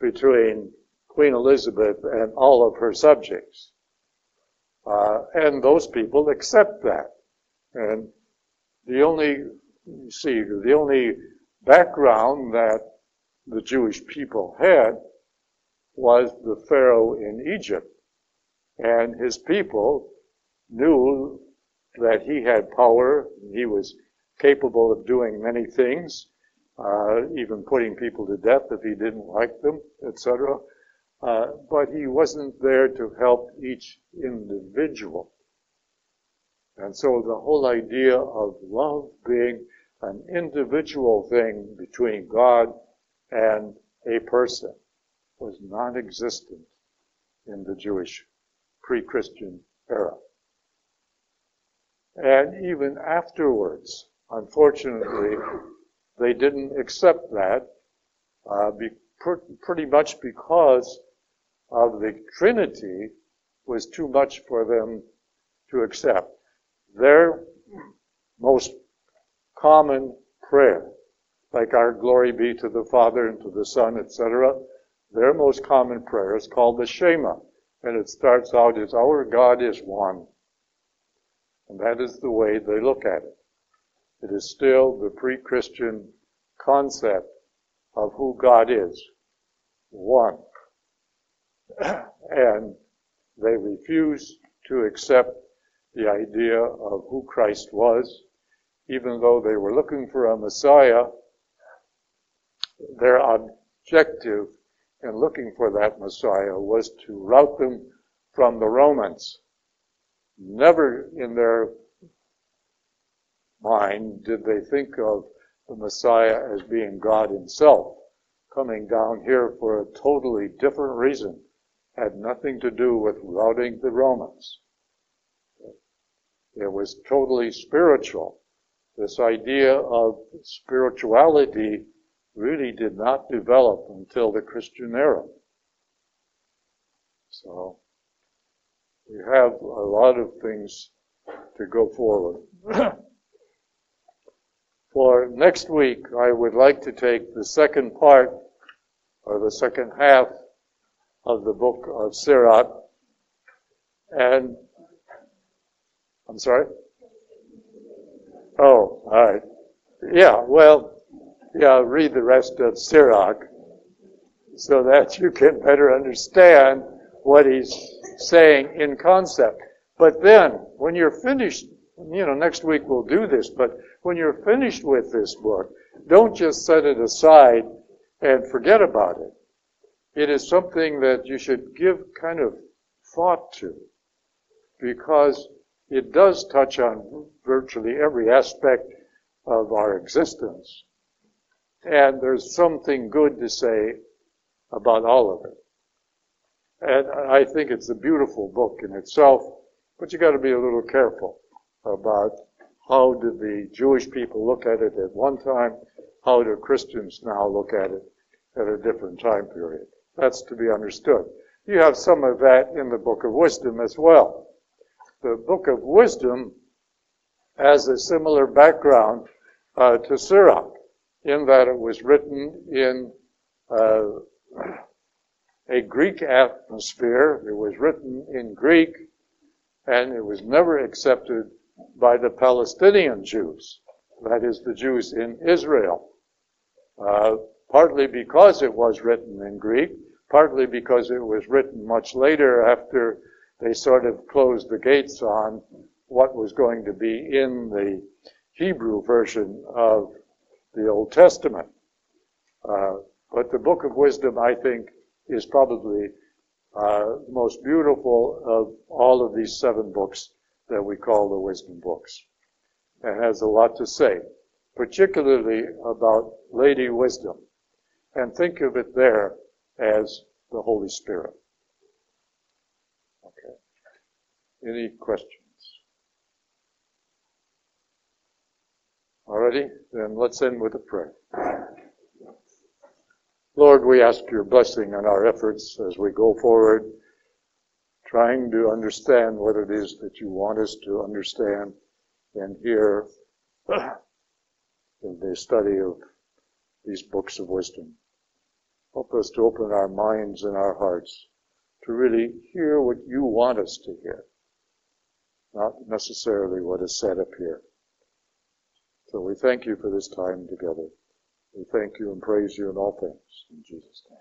between Queen Elizabeth and all of her subjects. Uh, and those people accept that. And the only, you see, the only background that the Jewish people had was the Pharaoh in Egypt. And his people knew that he had power, he was capable of doing many things, uh, even putting people to death if he didn't like them, etc. Uh, but he wasn't there to help each individual. And so the whole idea of love being an individual thing between God and a person was non-existent in the Jewish pre-Christian era. And even afterwards, unfortunately, they didn't accept that, uh, be, pr- pretty much because of the Trinity was too much for them to accept. Their most common prayer, like our glory be to the Father and to the Son, etc., their most common prayer is called the Shema. And it starts out as our God is one. And that is the way they look at it. It is still the pre-Christian concept of who God is. One. and they refuse to accept the idea of who Christ was, even though they were looking for a Messiah. Their objective in looking for that Messiah was to rout them from the Romans. Never in their mind did they think of the Messiah as being God himself, coming down here for a totally different reason. Had nothing to do with routing the Romans. It was totally spiritual. This idea of spirituality really did not develop until the Christian era. So, we have a lot of things to go forward. For next week, I would like to take the second part, or the second half of the book of Sirach, and, I'm sorry? Oh, alright. Yeah, well, yeah, read the rest of Sirach so that you can better understand what he's saying in concept. But then, when you're finished, you know, next week we'll do this, but when you're finished with this book, don't just set it aside and forget about it. It is something that you should give kind of thought to because it does touch on virtually every aspect of our existence. And there's something good to say about all of it. And I think it's a beautiful book in itself, but you got to be a little careful about how did the Jewish people look at it at one time, how do Christians now look at it at a different time period. That's to be understood. You have some of that in the Book of Wisdom as well. The Book of Wisdom has a similar background uh, to Sirach in that it was written in uh, a Greek atmosphere. It was written in Greek, and it was never accepted by the Palestinian Jews, that is, the Jews in Israel. Uh, partly because it was written in Greek, partly because it was written much later after they sort of closed the gates on what was going to be in the Hebrew version of the Old Testament. Uh, but the Book of Wisdom, I think, is probably uh, the most beautiful of all of these seven books that we call the wisdom books. It has a lot to say, particularly about Lady Wisdom. And think of it there as the Holy Spirit. Okay. Any questions? Alrighty, then let's end with a prayer. Lord, we ask your blessing on our efforts as we go forward trying to understand what it is that you want us to understand and hear in the study of these books of wisdom. Help us to open our minds and our hearts to really hear what you want us to hear, not necessarily what is said up here. So we thank you for this time together. We thank you and praise you in all things. In Jesus' name.